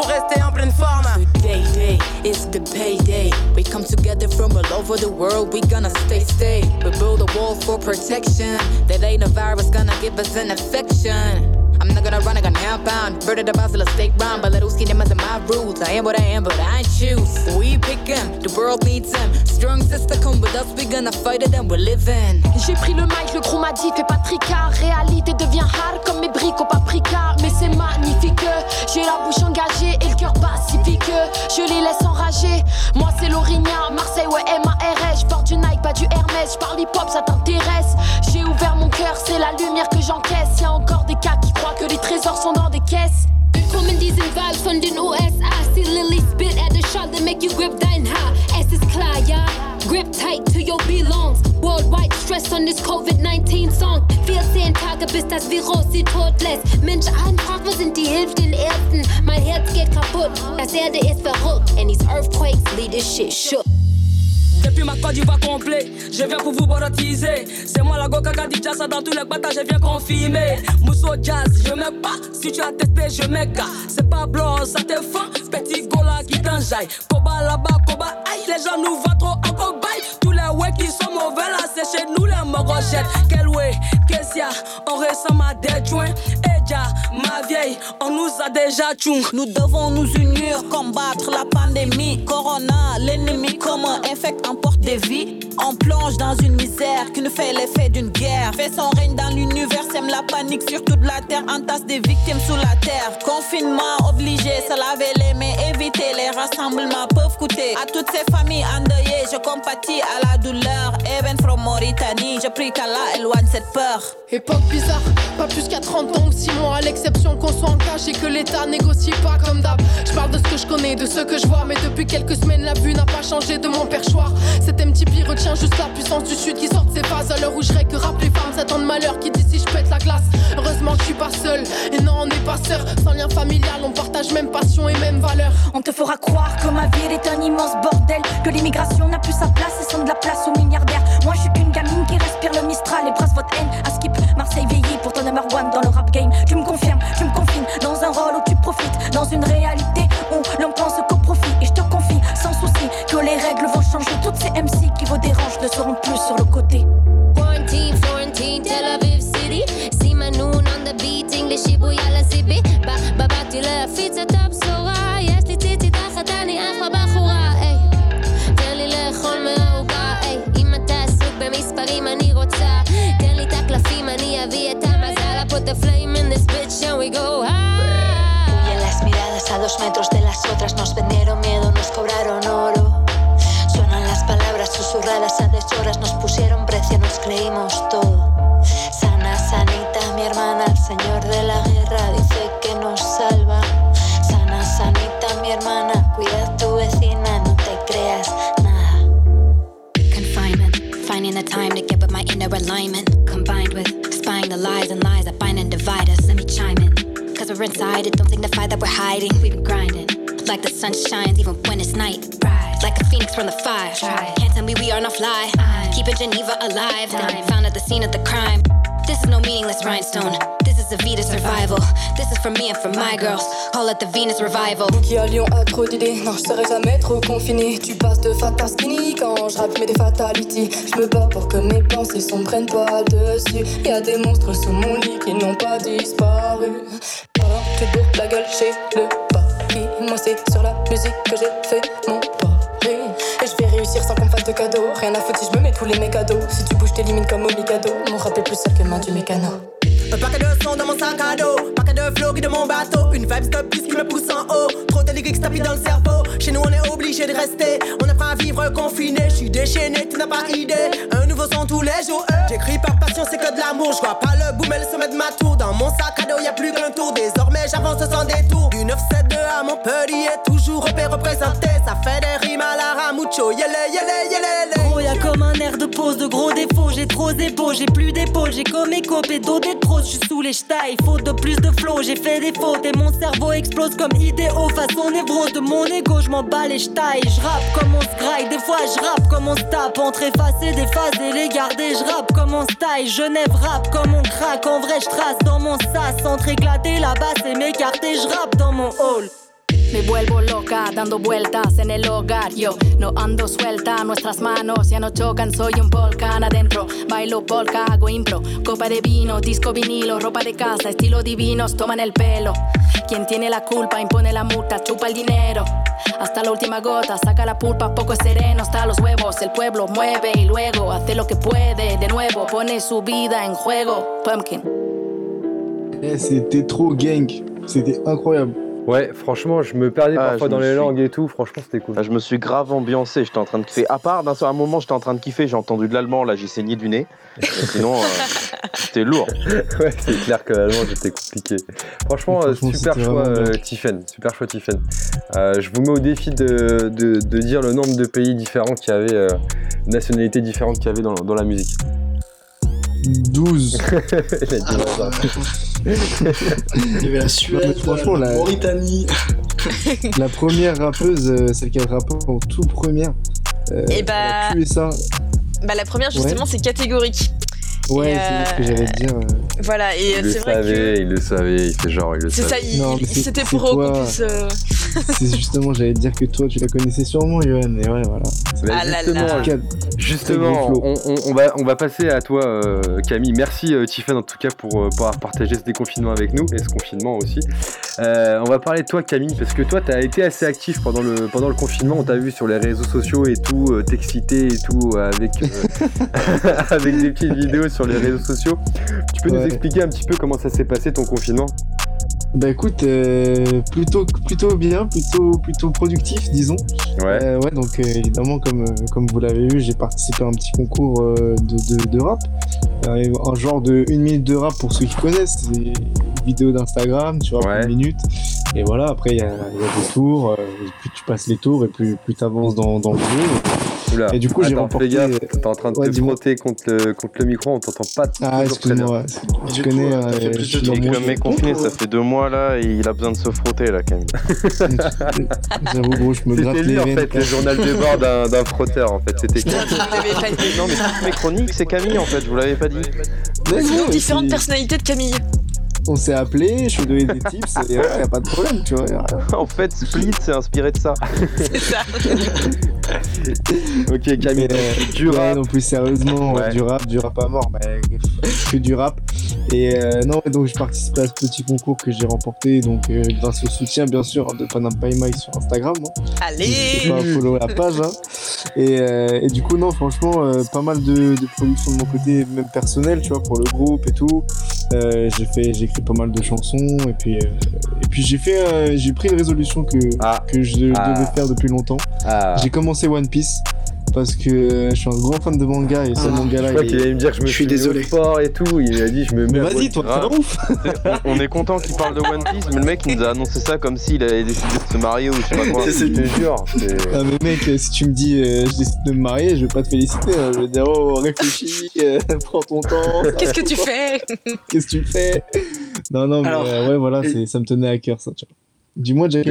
pour rester en pleine forme. Day day, it's the payday. We come together from all over the world. We gonna stay stay. We build a wall for protection. That ain't a virus gonna give us an infection. I'm not gonna run, I'm gonna outbound. Bird of the basilisk, stay round. But little skinny them my roots. I am what I am, but I choose. We pick 'em, the world needs 'em. Strong sister, come with us, we gonna fight it and we're living. J'ai pris le mic, le gros m'a dit fais pas tricard Réalité devient hard comme mes briques au paprika Mais c'est magnifique J'ai la bouche engagée et le cœur pacifique Je les laisse enrager Moi c'est l'Orignan, Marseille ouais M.A.R.S. Je porte du Nike, pas du Hermès Je parle hip hop, ça t'intéresse J'ai ouvert mon cœur, c'est la lumière que j'encaisse Y'a encore des cas qui croient que les trésors sont dans des caisses Willkommen diesen Vibes von den USA. See Lily spit at the shot that make you grip dein Haar. Es ist klar, ja. Grip tight to your belongs. Worldwide stress on this COVID-19 Song. 14 Tage bis das Virus sie tot lässt. Mensch, wo sind die Hilfe den Ersten? Mein Herz geht kaputt. Das Erde ist verrückt. And these earthquakes lead this shit shook. Depuis ma Côte d'Ivoire complet, je viens pour vous borotiser. C'est moi la Goka ça dans tous les batas, je viens confirmer. Mousso jazz, je mets pas. Si tu as testé, je mets. C'est pas blanc, ça te fend. Petit gola qui t'enjaille. Koba là-bas, Koba aïe. Les gens nous voient trop en cobaye. Tous les ouais qui sont mauvais là, c'est chez nous les morochettes. Quel way, qu'est-ce y'a On ressemble à des Ma vieille, on nous a déjà tchoum. Nous devons nous unir, combattre la pandémie. Corona, l'ennemi commun infecte, emporte des vies. On plonge dans une misère qui nous fait l'effet d'une guerre. Fait son règne dans l'univers, sème la panique sur toute la terre. Entasse des victimes sous la terre. Confinement obligé, se laver les mains, éviter les rassemblements peuvent coûter. À toutes ces familles endeuillées, je compatis à la douleur. Even from Mauritanie, je prie qu'Allah éloigne cette peur. Époque bizarre, pas plus qu'à 30 ans ou 6 mois, à l'exception qu'on soit en cash et que l'État négocie pas comme d'hab. Je parle de ce que je connais, de ce que je vois, mais depuis quelques semaines, la vue n'a pas changé de mon perchoir. Cet MTP retient juste la puissance du sud qui sort de ses phases. À l'heure où je que rap les femmes s'attendent malheur qui dit si je pète la glace. Heureusement que je suis pas seul, et non, on n'est pas sœurs. Sans lien familial, on partage même passion et même valeur. On te fera croire que ma ville est un immense bordel, que l'immigration n'a plus sa place et sonne de la place aux milliardaires. Moi, je suis qu'une gamine qui respire le Mistral et brasse votre haine à skip. Marseille vieillit pour ton number one dans le rap game dans une réalité où l'on pense qu'au profit. Et je te confie sans souci que les règles vont changer. Toutes ces MC qui vous dérangent ne seront plus sur le côté. Quarantine, Florentine, Tel Aviv City. See my noon on the beat, English Shibuya la sibi. Ba באתי להפיץ את הבשורה, יש לי ציצית אחת, אני אחלה בחורה, היי. תן לי לאכול מהעוגה, היי. אם אתה עסוק במספרים, אני רוצה. תן לי את הקלפים, אני אביא את המזל. I put the flame in this bitch and we go high. Dos metros de las otras, nos vendieron miedo, nos cobraron oro. Suenan las palabras susurradas a deshoras, nos pusieron precio, nos creímos todo. Sana, sanita, mi hermana, el señor de la guerra dice que nos salva. Sana, sanita, mi hermana, cuida a tu vecina, no te creas nada. confinement. Finding the time to get with my inner alignment. Combined with spying the lies and we're inside, it don't signify that we're hiding. We've been grinding. Like the sun shines even when it's night. Rise. Like a phoenix from the fire. Can't tell me we are not fly. Keeping Geneva alive. Found at the scene of the crime. This is no meaningless rhinestone. This is a Vita survival. This is for me and for my girls. Call it the Venus revival. Qui a Lyon a trop d'idées, non je serai jamais trop confiné Tu passes de fat à skinny quand je rappe mes des fatalities Je me bats pour que mes pensées s'en prennent pas dessus Y'a des monstres sous mon lit qui n'ont pas disparu Te bourres la gueule chez le Paris Moi c'est sur la musique que j'ai fait mon pari Et je vais réussir sans qu'on me fasse de cadeaux Rien à foutre si je me mets tous les mécados Si tu bouges t'élimines comme au Mon rap est plus sale que main du mécano. Un paquet de son dans mon sac à dos, de flow de mon bateau, une vibe stop qui me pousse en haut, trop de lyrics tapis dans le cerveau. Chez nous on est obligé de rester, on apprend à vivre confiné. Je suis déchaîné, tu n'as pas idée. Un nouveau son tous les jours. J'écris par passion, c'est que de l'amour. Je vois pas le bout, mais le sommet de ma tour. Dans mon sac à dos, y a plus qu'un tour. Désormais j'avance sans détour. Du 972 à Montpellier, toujours représenté. Ça fait des rimes à la Ramucho. Yele, yele, yele, Gros, de gros défauts. J'ai trop d'épaules, j'ai plus d'épaules. J'ai comme éco, pédo des pros. J'suis sous les ch'tailles, faute de plus de flow. J'ai fait des fautes et mon cerveau explose comme idéo. Façon névrose de mon ego, j'm'en bats les ch'tailles. J'rappe comme on se des fois j'rappe comme on se tape. Entre effacer, déphaser, les garder. J'rappe comme on se taille. Genève rap comme on craque. En vrai, j'trace dans mon sas. Entre éclater la basse et m'écarter. J'rappe dans mon hall. Me vuelvo loca dando vueltas en el hogar. Yo no ando suelta, nuestras manos ya no chocan. Soy un volcán adentro. Bailo polka, hago impro. Copa de vino, disco vinilo, ropa de casa, estilo divinos, toman el pelo. Quien tiene la culpa impone la multa, chupa el dinero. Hasta la última gota, saca la pulpa, poco es sereno, hasta los huevos. El pueblo mueve y luego hace lo que puede. De nuevo, pone su vida en juego. Pumpkin. Eh, c'était trop gang. C'était incroyable. Ouais, franchement, je me perdais Ah, parfois dans les suis- langues et tout. Franchement, c'était cool. Ah, je me suis grave ambiancé, j'étais en train de kiffer. À part, d'un seul moment, j'étais en train de kiffer, j'ai entendu de l'allemand, là, j'ai saigné du nez. Sinon, euh, c'était lourd. ouais, c'est clair que l'allemand j'étais compliqué. Franchement, Franchement, super choix, euh, Tiffen. Super choix, Tiffen. Euh, je vous mets au défi de, de- de dire le nombre de pays différents qu'il y avait, euh, nationalités différentes qu'il y avait dans, dans la musique. 12. Il a dit ça. Il y avait la Suède, Non, franchement, la la- Mauritanie. La première rappeuse, euh, celle qui a rappé en tout première, euh, Et bah, elle a tué ça. bah, la première, justement, Ouais. c'est catégorique. Ouais, c'est ce que euh, j'allais te dire. Voilà, et euh, Il le c'est vrai savait, que. il le savait, il fait genre, il le C'est ça, savait. il- Non, mais il- c'est- c'était c'est pour qu'on toi. puisse. euh, C'est justement, j'allais te dire que toi, tu la connaissais sûrement, Johan. Et ouais, voilà. Ah là justement, là. je- Justement, on, on- on va, on va passer à toi, euh, Camille. Merci, euh, Tiffen, en tout cas, pour, euh, pour avoir partagé ce déconfinement avec nous et ce confinement aussi. Euh, on va parler de toi, Camille, parce que toi, tu as été assez actif pendant le, pendant le confinement. On t'a vu sur les réseaux sociaux et tout, euh, t'exciter et tout, euh, avec, euh, avec des petites vidéos sur les réseaux sociaux. Tu peux nous Ouais. Expliquer un petit peu comment ça s'est passé ton confinement Bah écoute, euh, plutôt plutôt bien, plutôt plutôt productif, disons. Ouais. Euh, ouais, donc euh, évidemment, comme comme vous l'avez vu, j'ai participé à un petit concours de, de, de rap, un genre de une minute de rap pour ceux qui connaissent, c'est des vidéos d'Instagram, tu vois, une minute. Et voilà, après il y a, il y a des tours, et plus tu passes les tours et plus plus t'avances dans dans le jeu. Oula. Et du coup, j'ai remporté. fais gaffe, t'es en train de Ouais, te frotter contre le, contre le micro, on t'entend pas Ah, excuse-moi, ouais. Je connais. euh, je suis dans Et mon que le mec confiné, ça fait deux mois là et il a besoin de se frotter là, Camille. J'avoue, gros, je me gratte C'était lui les en fait, le journal de bord d'un d'un frotteur en fait, c'était Camille. Non mais toutes mes chroniques c'est Camille en fait, je vous l'avais pas dit. Non, différentes c'est- personnalités de Camille. On s'est appelé, je lui ai donné des tips, et ouais, y a pas de problème, tu vois. en fait, Split c'est inspiré de ça. C'est ça. ok, Camille, Mais, du ouais, rap. non plus sérieusement, Ouais. du rap, du rap à mort, mais que du rap. Et euh, non, donc je participe à ce petit concours que j'ai remporté, donc euh, grâce au soutien bien sûr de Panam Pai Mike sur Instagram. hein. Allez pas à follow la page. hein. Et, euh, et du coup, non, franchement, euh, pas mal de, de production de mon côté, même personnel, tu vois, pour le groupe et tout. Euh, j'ai fait, j'ai écrit pas mal de chansons et puis, euh, et puis j'ai fait, euh, j'ai pris une résolution que que je Ah. devais faire depuis longtemps. Ah. J'ai commencé One Piece parce que je suis un grand fan de manga et ce Ah, manga-là. je crois il qu'il est- allait me dire que je me suis désolé. sport et tout. Il a dit je me mets. Vas-y, toi, t'es un ouf. on est content qu'il parle de One Piece, mais le mec il nous a annoncé ça comme s'il avait décidé de se marier ou je sais pas quoi. Je te jure. c'est- Ah mais mec, euh, si tu me dis euh, je décide de me marier, je vais pas te féliciter. hein. Je vais dire oh réfléchis, euh, prends ton temps. Qu'est-ce que tu fais? Qu'est-ce que tu fais? Non non mais Alors, euh, ouais voilà, c'est- ça me tenait à cœur ça. Tu vois. Dis-moi Jack.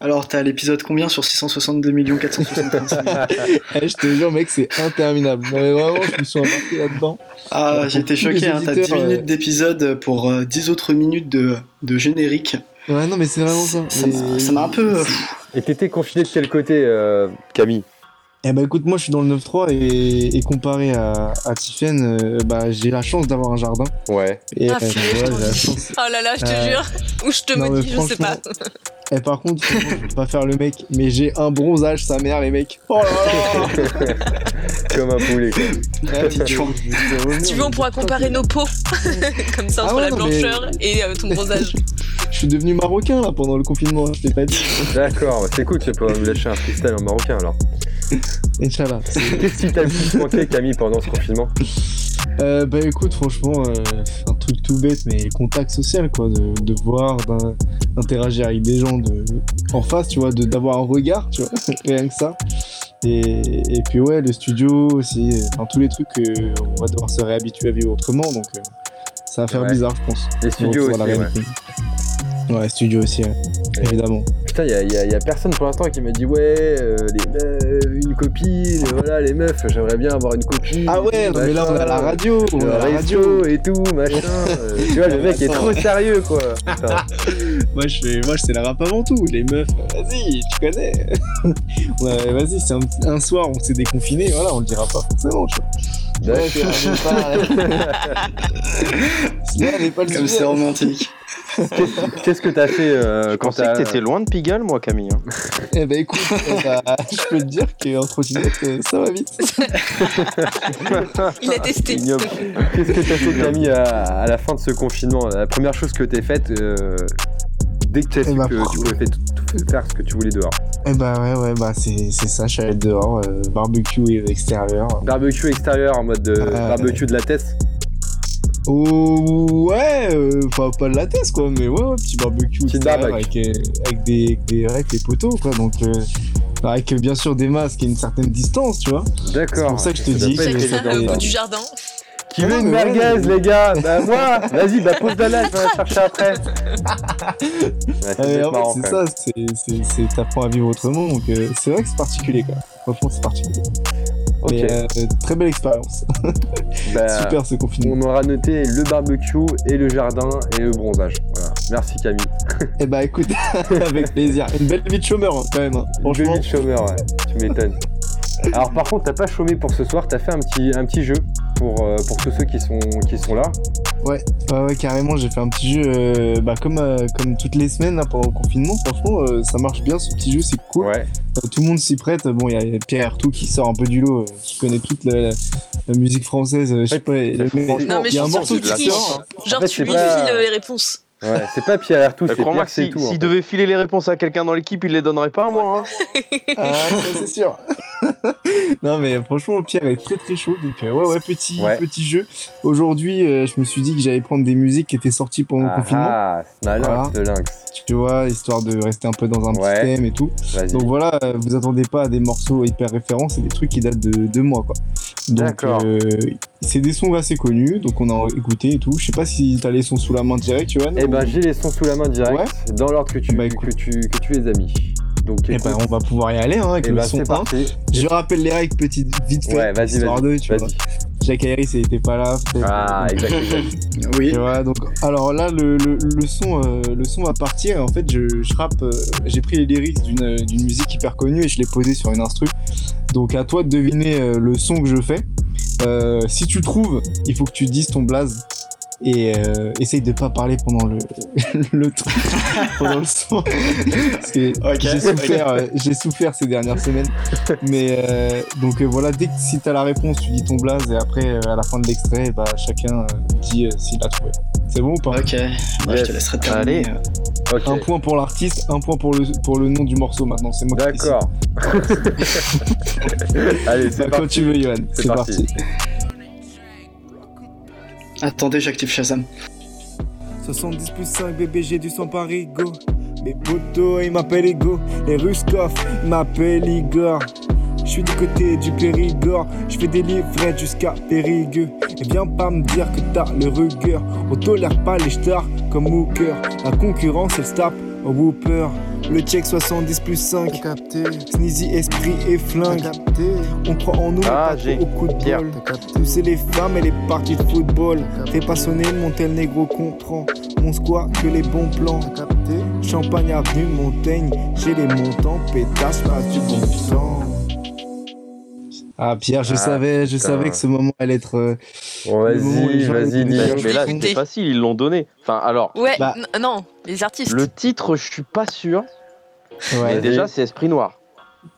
Alors, t'as l'épisode combien sur 662 475 Eh, je te jure mec, c'est interminable. Non mais vraiment, je me suis embarqué là-dedans. Ah, les choqué, hein, t'as 10 auditeurs, euh, minutes d'épisode pour euh, 10 autres minutes de, de générique. Ouais non mais c'est vraiment ça. Ça m'a- ça m'a un peu... euh, Et t'étais confiné de quel côté, euh, Camille? Eh bah écoute, moi je suis dans le 9-3 et, et comparé à, à Tiffen, euh, bah, j'ai la chance d'avoir un jardin. Ouais. Et Ah, euh, la chance. Oh là là, je te Euh, jure. Ou je te non, me mais dis, je sais pas. Et par contre, je vais pas faire le mec, mais j'ai un bronzage, sa mère, les mecs. Oh là là Comme un poulet. quoi. Ouais, tu veux, on pourra comparer nos peaux. Comme ça, Ah entre ouais, la mais- blancheur et euh, ton bronzage. Je suis devenu marocain là pendant le confinement, je t'ai pas dit. D'accord, bah, c'est cool, tu peux me lâcher un freestyle en marocain alors. Inch'Allah. Qu'est-ce qui t'a le plus manqué, Camille, pendant ce confinement? Euh, bah écoute, franchement, euh, un truc tout bête, mais contact social, quoi, de, de voir, d'in- d'interagir avec des gens de, en face, tu vois, d'avoir un regard, tu vois, rien que ça. Et, et puis ouais, le studio aussi, enfin tous les trucs, euh, on va devoir se réhabituer à vivre autrement, donc euh, ça va faire Ouais. bizarre, je pense. Les studios aussi, la. Ouais, studio aussi, ouais. évidemment. Putain, y a, y a- y a personne pour l'instant qui m'a dit ouais, euh, les meufs, une copine, voilà, les meufs, j'aimerais bien avoir une copine. Ah ouais, non, mais là, on est à la radio, on à la radio. et tout, machin. euh, tu vois, le mec est trop sérieux, quoi. Moi, je fais, moi, c'est la rap avant tout. Les meufs, euh, vas-y, tu connais. ouais, vas-y, c'est un, soir, on s'est déconfiné, voilà, on le dira pas forcément, tu vois. Ouais, c'est- pas- pas le Comme c'est romantique. Qu'est-ce- que t'as fait euh, Je quand pensais que t'étais loin de Pigalle, moi, Camille. hein. Eh ben écoute, eh ben, je peux te dire qu'en trottinette, euh, ça va vite. Il a testé. Ignoble. Qu'est-ce que t'as fait, Camille, à, à la fin de ce confinement La première chose que t'as faite euh, dès que t'as su Eh ben, que tu pouvais fait- tout- faire ce que tu voulais dehors. Eh bah ouais, ouais, bah c'est c'est ça, je suis allé dehors, euh, barbecue et extérieur. Barbecue extérieur en mode Euh, barbecue de la tête? Oh, ouais, euh, enfin pas de la thèse quoi, mais ouais, ouais petit barbecue avec, euh, avec, des, avec, des, avec les poteaux quoi, donc euh, avec bien sûr des masques et une certaine distance, tu vois. D'accord. C'est pour ça que je te dis. Chacun le bout du jardin. Qui Ah veut une ouais, merguez, les gars? Bah moi Vas-y, bah pose ta live, je vais la chercher après. Ouais, Ah, c'est en fait, quand ça, c'est- t'apprends à vivre autrement, donc euh, c'est vrai que c'est particulier quoi. Franchement, c'est particulier. Mais euh, très belle expérience. Bah, Super ce confinement. On aura noté le barbecue et le jardin et le bronzage. Voilà. Merci Camille. Eh bah écoute, avec plaisir. Une belle vie de chômeur hein, quand même. hein. Franchement, Franchement, de chômeur, ouais. Tu m'étonnes. Alors par contre, t'as pas chômé pour ce soir, t'as fait un petit, un petit jeu pour, euh, pour tous ceux qui sont, qui sont là. Ouais, ouais, ouais, carrément, j'ai fait un petit jeu euh, bah, comme, euh, comme toutes les semaines là, pendant le confinement. Franchement, euh, ça marche bien ce petit jeu, c'est cool. Ouais. Euh, tout le monde s'y prête. Bon, il y a Pierre Artout qui sort un peu du lot, euh, qui connaît toute la, la- la musique française. euh, Je sais pas, il y a un je suis morceau qui sort. Genre, En fait, tu lui pas- files les réponses. Ouais, c'est pas Pierre Artout, Mais c'est Pierre, si- tout. s'il devait filer les réponses à quelqu'un dans l'équipe, il les donnerait pas à moi. hein. Ah, ça, c'est sûr. non, mais franchement, Pierre est très très chaud. Donc, euh, ouais, ouais, petit, Ouais. petit jeu. Aujourd'hui, euh, je me suis dit que j'allais prendre des musiques qui étaient sorties pendant le Ah, confinement. ah, c'est malin, Voilà. ce lynx. Tu vois, histoire de rester un peu dans un petit Ouais. thème et tout. Donc voilà, euh, vous attendez pas à des morceaux hyper référents, c'est des trucs qui datent de deux mois, quoi. Donc, D'accord. euh, c'est des sons assez connus, donc on a écouté et tout. Je sais pas si t'as les sons sous la main direct, tu vois. Eh ben, j'ai les sons sous la main direct, Ouais. dans l'ordre que tu, Bah, que, tu, que tu les as mis. Donc, Eh écoute. ben, on va pouvoir y aller hein, avec Eh le ben, son c'est 1. parti. Je rappelle les règles petite vite fait. Ouais, vas-y, vas-y. Jacques Harris il était pas là. Ah, exact, exact. Oui. Vois, donc alors là le, le, le son euh, le son va partir et en fait je, je rappe euh, j'ai pris les lyrics d'une euh, d'une musique hyper connue et je l'ai posé sur une instru. Donc à toi de deviner euh, le son que je fais. Euh, si tu trouves, il faut que tu dises ton blaze et euh, essaye de pas parler pendant le le truc pendant le son parce que j'ai souffert euh, j'ai souffert ces dernières semaines mais euh, donc euh, voilà dès que si t'as la réponse tu dis ton blaze et après euh, à la fin de l'extrait bah chacun euh, dit euh, s'il a trouvé c'est bon ou pas? Ok, bah, je te laisserai terminer. Allez. un point pour l'artiste un point pour le pour le nom du morceau maintenant c'est moi D'accord. Allez, c'est Bah, quand parti. tu veux Johan C'est c'est parti. parti. Attendez, j'active Shazam. 70 plus 5, bébé, du sang par Igo. Mes potos, ils m'appellent Ego. Les Ruskov, ils m'appellent Igor. Je suis du côté du Périgord, je fais des livrettes jusqu'à Périgueux. Et viens pas me dire que t'as le rugueur. On tolère pas les stars comme Hooker. La concurrence, elle se tape Whooper. Le check 70 plus 5. Sneezy, esprit et flingue. On croit en nous, Ah, mais au coup de Pierre. sais, les femmes et les parties de football. Fais pas sonner mon tel négro comprend. Mon squat que les bons plans. Champagne avenue Montaigne. J'ai les montants, pétasse, pas du bon sang. Ah Pierre je Ah, savais je putain. savais que ce moment allait être euh, Bon, vas-y, vas-y, dis. Mais là, c'était facile, ils l'ont donné. Enfin, alors, Ouais, Bah. non, les artistes. le titre, je suis pas sûr. ouais, Mais déjà, c'est Esprit Noir.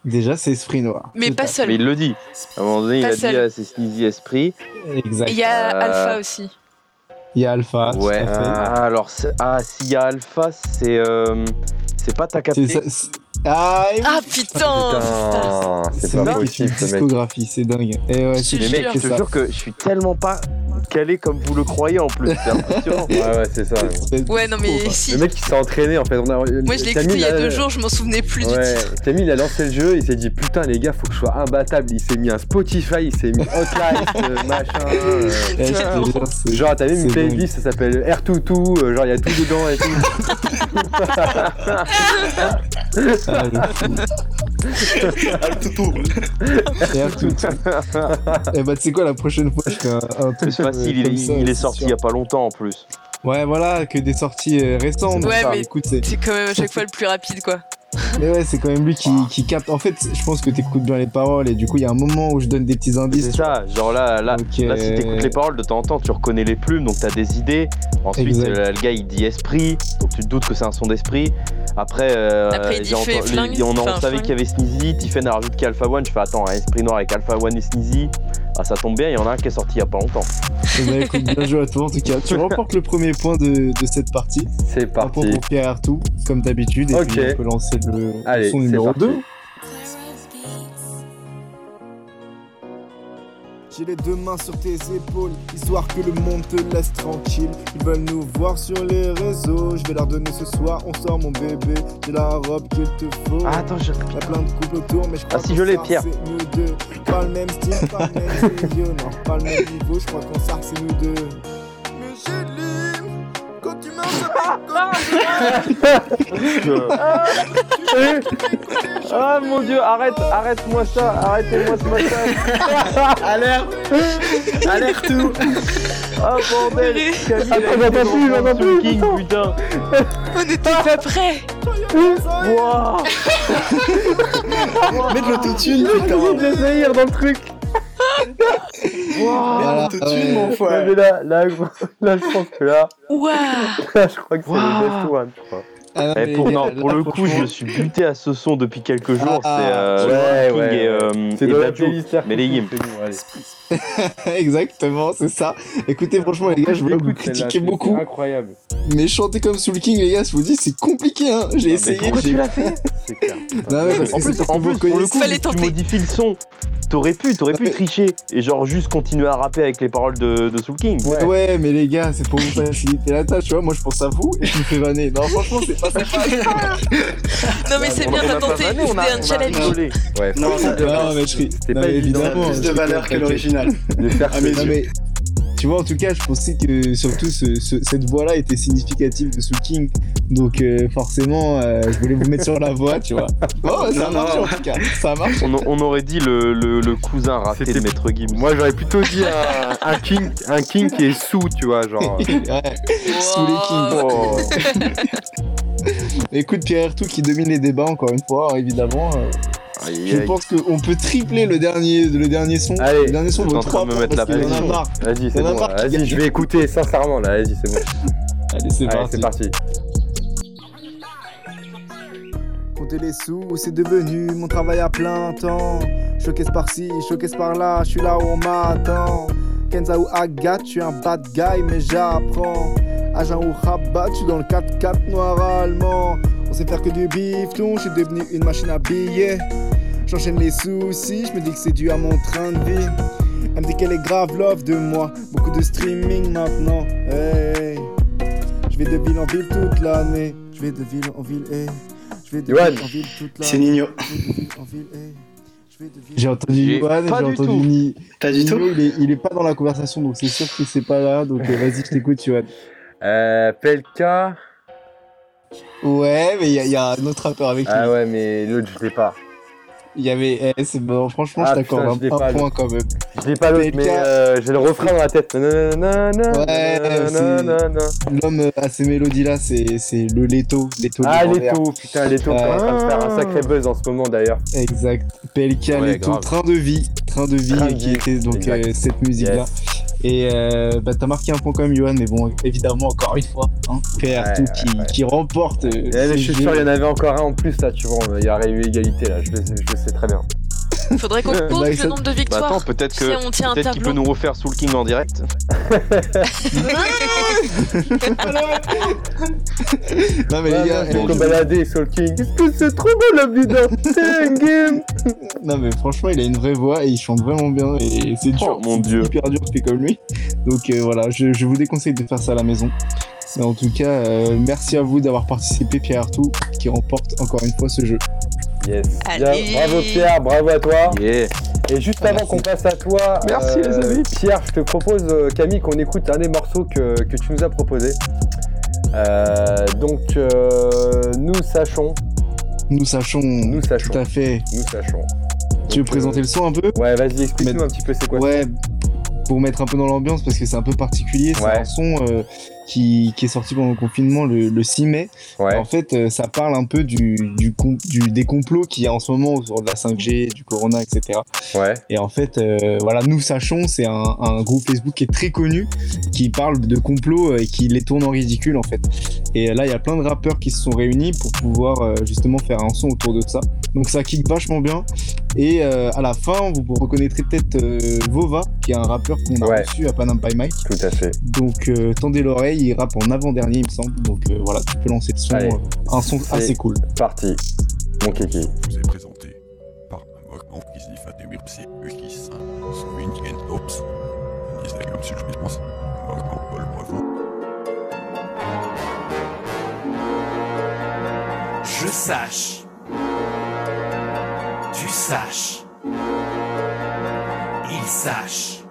déjà c'est Esprit Noir Mais pas à- Mais seul. il le dit. À un moment donné, il Pas a dit seul. ah, c'est Sneezy Esprit. exact Il y a Euh, Alpha aussi. il y a Alpha tout Ouais. à fait. Ah, alors, ah, s'il y a Alpha, c'est. euh, C'est pas ta C'est capté. Ah oui. Ah putain, Putain, c'est ce pas possible ce discographie c'est dingue et ouais c'est Je Mais te mec, je te jure que je suis tellement pas calé comme vous le croyez en plus. C'est impressionnant. Ouais, ouais, c'est ça. Ouais, non mais trop, si. Le mec qui s'est entraîné en fait. On a- Moi je l'ai écouté il y a deux jours, je m'en souvenais plus du Ouais, titre. Camille il a lancé le jeu, il s'est dit putain les gars faut que je sois imbattable, il s'est mis un Spotify, il s'est mis Hotlife, euh, machin. euh, Eh, c'est- Genre t'as même une playlist, ça s'appelle Air Toutou, euh, genre il y a tout dedans et tout. Et à tout. Et bah, tu sais quoi, la prochaine fois, je fais un, un truc. C'est facile, euh, il, comme est- ça, il est c'est sorti il y a pas longtemps en plus. Ouais, voilà, que des sorties euh, récentes. Ouais, mais- écoute, c'est. C'est quand même à chaque fois le plus rapide quoi. Mais ouais, c'est quand même lui qui, qui capte. En fait, je pense que t'écoutes bien les paroles et du coup, il y a un moment où je donne des petits indices. C'est ça, genre là, là, là si euh, t'écoutes les paroles de temps en temps, tu reconnais les plumes, donc t'as des idées. Ensuite, euh, le gars il dit esprit, donc tu te doutes que c'est un son d'esprit. Après, euh, Après, il dit on, on savait qu'il y avait Sneezy, Tiffen a rajouté qu'Alpha One. Je fais attends, un esprit noir avec Alpha One et Sneezy. Ah, ça tombe bien, il y en a un qui est sorti il y a pas longtemps. Eh ben, écoute, bien joué à toi en tout cas. Tu remportes le premier point de, de cette partie. C'est Un point parti. pour Pierre Artout, comme d'habitude. Et puis on peut lancer le Allez, son numéro parti. 2. J'ai les deux mains sur tes épaules, histoire que le monde te laisse tranquille. Ils veulent nous voir sur les réseaux. Je vais leur donner ce soir, on sort mon bébé. J'ai la robe qu'il te faut. Ah, attends, je. Y'a plein de couples autour, mais je crois Ah, si, je l'ai, sort, Pierre. c'est nous deux. Pas le même style, pas le même non, pas le même niveau, je crois qu'on sort, c'est nous deux. Ah mon dieu, arrête, arrête-moi ça, arrêtez-moi ce matin. Alerte. Alerte tout Ah bordel, Camille, Attends, plus, King, putain. On était pas prêts. Wouah Mets de l'autotune, de dans le truc. Voilà, l'autotune, mon Ouais, frère. mais là, là, là, je pense que là, Waouh là, je crois que c'est Waouh. le best one. je crois. Ah non, Eh, mais pour, non, le coup, je suis buté à ce son depuis quelques jours. Ah, c'est euh, ouais, King ouais, et, euh, C'est et Air Mais les allez. Exactement, c'est ça. Écoutez, franchement, les gars, je voulais vous critiquer c'est beaucoup. incroyable. Mais chanter comme Soul King, les gars, je vous dis, c'est compliqué, hein. J'ai essayé. pourquoi j'ai- tu l'as fait C'est clair. Non, ouais, parce En plus, en plus, pour le coup, Fallait vu que tu modifies le son. T'aurais pu, t'aurais pu Ouais. tricher et genre juste continuer à rapper avec les paroles de, de Soul King. Ouais. mais les gars, c'est pour vous faciliter la tâche, tu vois. Moi, je pense à vous et je me fais vanner. Non, franchement, c'est pas Non mais c'est bien, t'as tenté, un challenge. Ouais, Non, ça non, mais Non, pas. Ça évidemment. plus de valeur que l'original. de faire Ah, mais Non, mais tu vois, en tout cas, je pensais que surtout ce- ce- cette voix-là était significative de Soul King. Donc, euh, forcément, euh, je voulais vous mettre sur la voix, tu vois. Oh, ça a Non, marché non. en tout cas. Ça a marché. On, on aurait dit le, le, le cousin raté de Maître Gims. Moi, j'aurais plutôt dit un, un king, un king qui est sous, tu vois, genre. Ouais, sous les kings. Oh. Écoute, Pierre Ertou qui domine les débats, encore une fois, évidemment. euh, Aïe, je aïe. pense qu'on peut tripler le dernier, le dernier son. Allez, le dernier son vaut en train trois de me points mettre la. Vas-y, c'est bon. Vas-y, je vais écouter sincèrement là. Vas-y, c'est bon. Allez, c'est Allez, parti. c'est parti. Compter les sous, c'est devenu mon travail à plein temps. Showcase par-ci, showcase par-là, je suis là où on m'attend. Kenza ou Agathe, je suis un bad guy, mais j'apprends. Agent ou Rabat, je suis dans le 4x4 noir allemand. On sait faire que du bifton, je suis devenu une machine à billets. J'enchaîne les soucis, je me dis que c'est dû à mon train de vie. Elle me dit qu'elle est grave love de moi, beaucoup de streaming maintenant. Hey. Je vais de ville en ville toute l'année. Je vais de ville en ville, hey. Je vais de Yoann. ville en ville toute l'année. C'est Nino. J'ai entendu Yoann, pas j'ai du entendu. Ni. Pas du Nino, tout il est, il est pas dans la conversation, donc c'est sûr que c'est pas là. Donc euh, vas-y, je t'écoute, Yoann. Euh, PLK. Ouais, mais il y, a- il y a un autre rappeur avec lui. Ah ouais, mais l'autre, je l'ai pas. Il y avait. eh, c'est bon, franchement, Ah, je t'accorde un, je l'ai un pas, point quand même. Je l'ai pas l'autre, mais euh, j'ai le refrain dans la tête. Ouais. L'homme à ces mélodies-là, c'est c'est le Leto. Leto Ah. Leto, putain, Leto, est en train de faire un sacré buzz en ce moment d'ailleurs. Exact. PLK, Ouais, Leto, grave. Train de vie. Train de vie, Train qui vie, était donc euh, cette musique-là. Yes. Et euh, bah, t'as marqué un point quand même, Johan, mais bon, évidemment, encore une fois, hein, Ouais, ouais, qui, ouais. qui remporte. euh, Eh, mais je suis sûr, il y en avait encore un en plus là, tu vois. Il y aurait eu égalité là, je le je le sais très bien. Faudrait qu'on compte Bah, le nombre de Bah victoires. attends, peut-être Tu sais, que on tient un peut-être qu'il peut nous refaire Soul King en direct. Non, mais les gars, vais balader Soul King. Que c'est trop beau la vie d'un c'est un game non, mais franchement, il a une vraie voix et il chante vraiment bien. Et c'est dur, Oh, mon c'est Dieu. hyper dur de faire comme lui. Donc euh, voilà, je, je vous déconseille de faire ça à la maison. Mais en tout cas, euh, merci à vous d'avoir participé, Pierre Artout, qui remporte encore une fois ce jeu. Yes. Allez. bravo Pierre, bravo à toi. Yeah. Et juste avant qu'on passe à toi, Merci, les amis. Pierre, je te propose, euh, Camille, qu'on écoute un des morceaux que, que tu nous as proposé. Euh, donc, euh, nous sachons, Nous sachons, nous sachons, tout à fait. nous sachons. Tu veux Donc, présenter euh, le son un peu Ouais, vas-y, explique-nous Mais- un petit peu c'est quoi. Ouais, pour mettre un peu dans l'ambiance, parce que c'est un peu particulier, c'est Ouais. un son euh, qui, qui est sorti pendant le confinement le, le 6 mai. Ouais. En fait, euh, ça parle un peu du, du, com- du- des complots qu'il y a en ce moment autour de la 5G, du Corona, etc. Ouais. Et en fait, euh, voilà, nous sachons, c'est un, un groupe Facebook qui est très connu, qui parle de complots et qui les tourne en ridicule, en fait. Et là, il y a plein de rappeurs qui se sont réunis pour pouvoir justement faire un son autour de ça. Donc ça kick vachement bien. Et euh, à la fin, vous reconnaîtrez peut-être euh, Vova, qui est un rappeur qu'on a Ouais. reçu à Panam by Mike. Tout à fait. Donc euh, tendez l'oreille, il rappe en avant-dernier, il me semble. Donc euh, voilà, tu peux lancer le son. Allez. euh, un son assez cool. Parti. Mon kiki. Je vous ai présenté par Mogman Kizif Ademursi Ukis, Swing and Ops, Isaac Subsistance, Mogman Paul Brevon. Je sache. Tu saches. Il sache.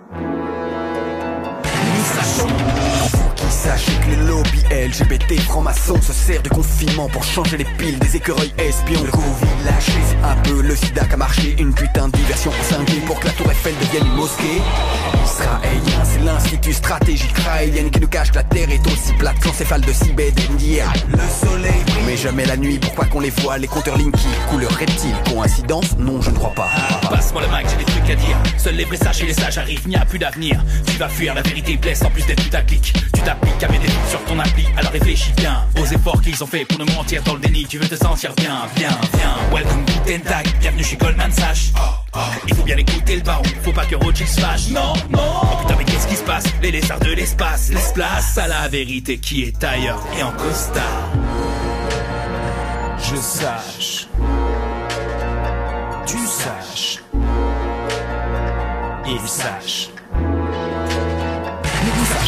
Nous sachons. Sachez que les lobbies LGBT francs-maçons se servent de confinement pour changer les piles des écureuils espions. Le Covid lâché, c'est un peu le sida qui a marché. Une putain de diversion cinglée pour que la tour Eiffel devienne une mosquée. Israélien, c'est l'institut stratégique israélien qui nous cache que la terre est aussi plate qu'encéphale de Sibed d'hier. Le soleil brille, mais jamais la nuit. Pourquoi qu'on les voit, les compteurs Linky, couleur reptile. Coïncidence? Non, je ne crois pas. Passe-moi le mic, j'ai des trucs à dire. Seuls les vrais sages et les sages arrivent, n'y a plus d'avenir. Tu vas fuir, la vérité blesse en plus d'être putaclic. Tu t'appliques doutes sur ton appli, alors réfléchis bien aux efforts qu'ils ont fait pour nous mentir dans le déni. Tu veux te sentir bien, bien, bien. Welcome to Tag, bienvenue chez Goldman Sachs. Il faut bien écouter le baron, faut pas que Rothschild se fâche. Non, non. Oh putain, mais qu'est-ce qui se passe? Les lézards de l'espace laisse place à la vérité qui est ailleurs et en costard. Je sache. Tu saches. Il sache.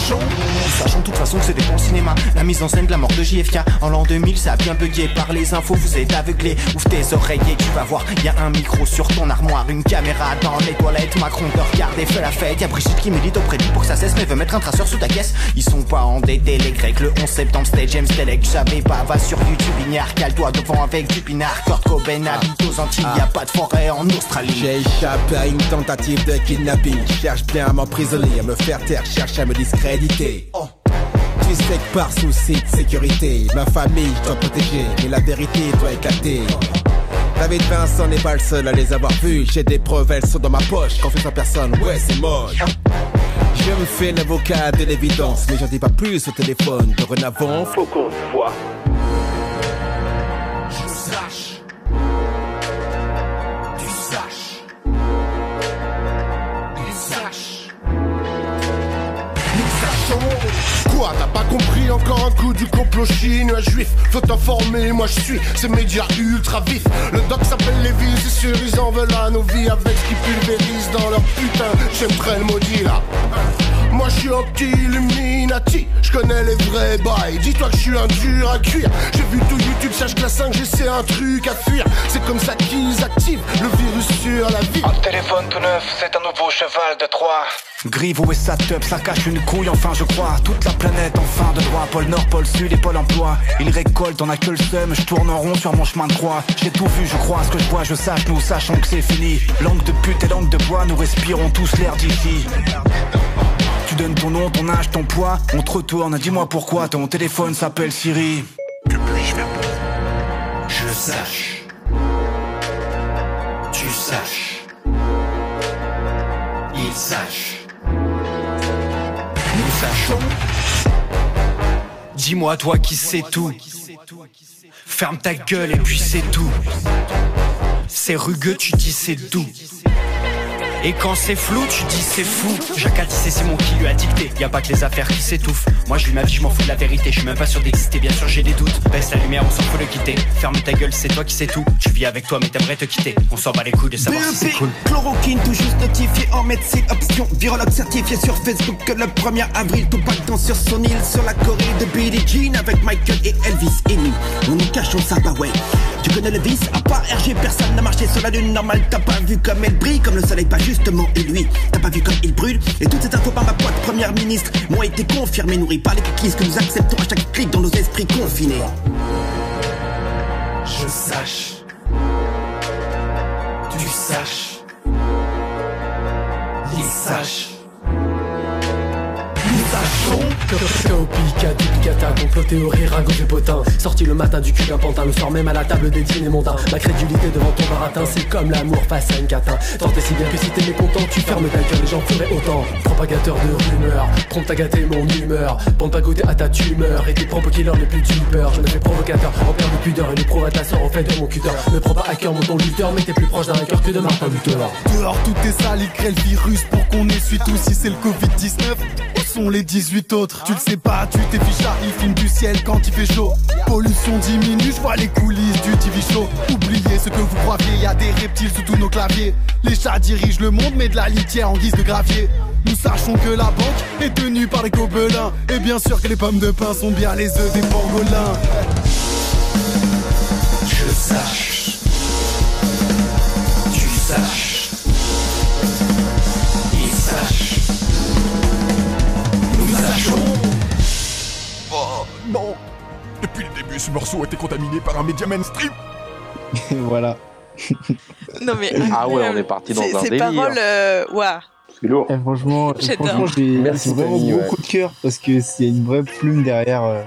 Sachons de toute façon que des bons cinéma. La mise en scène de la mort de JFK en l'an 2000, ça a bien bugué par les infos, vous êtes aveuglés. Ouvre tes oreilles et tu vas voir, y a un micro sur ton armoire, une caméra dans les toilettes. Macron te regarde et fait la fête. Y a Brigitte qui milite auprès de pour que ça cesse, mais veut mettre un traceur sous ta caisse. Ils sont pas endettés, les grecs. Le 11 septembre, c'était James Telek. Tu savais pas, va sur YouTube, ignare, cale-toi devant avec du pinard. Kurt Cobain habite aux Antilles, y a pas de forêt en Australie. J'ai échappé à une tentative de kidnapping. Cherche bien à m'emprisonner, à me faire taire, cherche à me discréditer. Tu sais que par souci de sécurité, ma famille doit protéger, mais la vérité doit éclater. David Vincent n'est pas le seul à les avoir vus. J'ai des preuves, elles sont dans ma poche. Confiance en personne, ouais, c'est moche. Je me fais l'avocat de l'évidence, mais j'en dis pas plus au téléphone. Dorénavant, faut qu'on voit. T'as pas compris encore un coup du complot chinois juif. Faut t'informer, moi je suis ces médias ultra vifs. Le doc s'appelle Lévis, c'est sûr ils en veulent à nos vies Avec ce qu'ils pulvérisent dans leur putain. J'aimerais le maudit là moi je suis un petit Illuminati, je connais les vrais bails. Dis-toi que je suis un dur à cuire. J'ai vu tout YouTube, sache que la 5G c'est un truc à fuir. C'est comme ça qu'ils activent le virus sur la vie. Un téléphone tout neuf, c'est un nouveau cheval de Troie. Grivo et sa teub, ça cache une couille, enfin je crois. Toute la planète en fin de droit, pôle Nord, pôle Sud et pôle emploi. Il récolte, on a que le seum, je tourne en rond sur mon chemin de croix. J'ai tout vu, je crois, ce que je vois, je sache, nous sachons que c'est fini. Langue de pute et langue de bois, nous respirons tous l'air d'ici. Tu donnes ton nom, ton âge, ton poids, on te retourne, dis-moi pourquoi ton téléphone s'appelle Siri. Puis-je faire Je sache. Tu saches. Il sache. Nous sachons. Dis-moi toi qui sais tout. Ferme ta gueule et puis c'est tout. C'est rugueux, tu dis c'est doux. Et quand c'est flou, tu dis c'est fou. Jacques c'est Simon qui lui a dicté. Y a pas que les affaires qui s'étouffent. Moi je vis ma vie, je m'en fous de la vérité. Je suis même pas sûr d'exister, bien sûr j'ai des doutes. Baisse la lumière, on s'en fout le quitter. Ferme ta gueule, c'est toi qui sais tout. Tu vis avec toi, mais t'aimerais te quitter. On s'en bat les couilles de savoir si c'est cool. Chloroquine tout juste notifié en médecine option Virologue certifié sur Facebook que le 1er avril Tout dans sur son île sur la Corée de Billie Jean Avec Michael et Elvis et nous On nous cachons ça bah ouais Tu connais le vice À part RG personne n'a marché sur la lune normale T'as pas vu comme elle brille comme le soleil pas justement et lui T'as pas vu comme il brûle Et toutes ces infos par ma pote première ministre M'ont été confirmées nourries par les cookies Que nous acceptons à chaque clic dans nos esprits confinés Je sache. Tu saches. Il sache. Sachons Pika, duplicata, complot, théorie, et potin. Sorti le matin du cul d'un pantin, le soir même à la table des dîners mondains. Ma crédulité devant ton baratin, c'est comme l'amour face à une catin. Tant si bien que si t'es mécontent, tu fermes ta gueule, les gens feraient autant. Propagateur de rumeurs, prompt à gâter mon humeur. Ne pas goûter à ta tumeur Et tes propos killers les plus du peur Je me fais provocateur, en perte de pudeur Et les provocations en fait de mon cutter. Ne prends pas à cœur mon ton lutteur Mais t'es plus proche d'un hacker que de Martin Luther. Dehors tout est sale, il crée le virus pour qu'on essuie tout si c'est le Covid-19. Sont les 18 autres Tu le sais pas, tu t'es fiché, il filme du ciel quand il fait chaud. Pollution diminue, je vois les coulisses du TV show. Oubliez ce que vous croyez, y a des reptiles sous tous nos claviers. Les chats dirigent le monde, mais de la litière en guise de gravier. Nous sachons que la banque est tenue par les gobelins. Et bien sûr que les pommes de pain sont bien les œufs des pangolins. Je sache. Tu saches. Depuis le début, ce morceau a été contaminé par un média mainstream. voilà. Non mais Ah ouais, on est parti dans un ces délire. paroles, euh, waouh. C'est lourd. Eh, franchement, franchement j'ai vraiment beaucoup ouais. de cœur parce que c'est une vraie plume derrière, euh,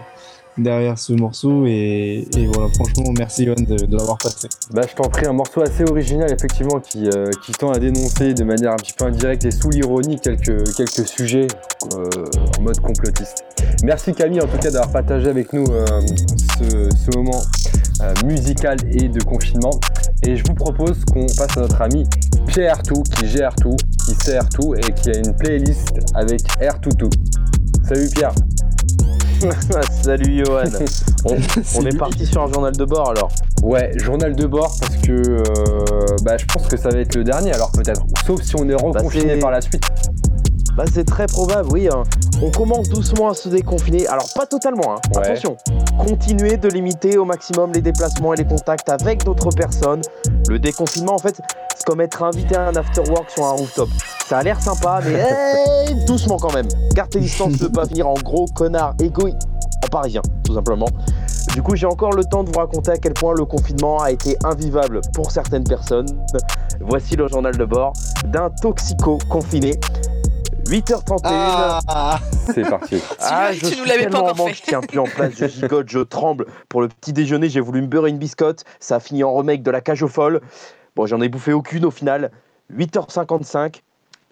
derrière ce morceau et, voilà, franchement, merci Yohan de, l'avoir passé. Bah, je t'en prie, un morceau assez original, effectivement, qui, euh, qui tend à dénoncer de manière un petit peu indirecte et sous l'ironie quelques, quelques sujets euh, en mode complotiste. Merci Camille, en tout cas, d'avoir partagé avec nous euh, ce, moment musical et de confinement. Et je vous propose qu'on passe à notre ami Pierre Tout, qui gère tout, qui sert tout et qui a une playlist avec Air Toutou. Salut Pierre Salut Johan. On, on est parti sur un journal de bord alors. Ouais, journal de bord parce que euh, bah, je pense que ça va être le dernier alors peut-être. Sauf si on est reconfiné c'est- par la suite. Bah c'est très probable, oui. hein. On commence doucement à se déconfiner. Alors pas totalement, hein. Ouais. attention. Continuez de limiter au maximum les déplacements et les contacts avec d'autres personnes. Le déconfinement en fait, c'est comme être invité à un after work sur un rooftop. Ça a l'air sympa, mais hey, doucement quand même. Garde tes distances de pas venir en gros connard égoïste en parisien, tout simplement. Du coup, j'ai encore le temps de vous raconter à quel point le confinement a été invivable pour certaines personnes. Voici le journal de bord d'un toxico confiné. 8h31. C'est parti. Ah, Tu- je tu nous l'avais pas encore manque, fait. Je tiens plus en place, je gigote, je tremble. Pour le petit déjeuner, j'ai voulu me beurrer une biscotte. Ça a fini en remake de la cage aux folles. Bon, j'en ai bouffé aucune au final. 8h55.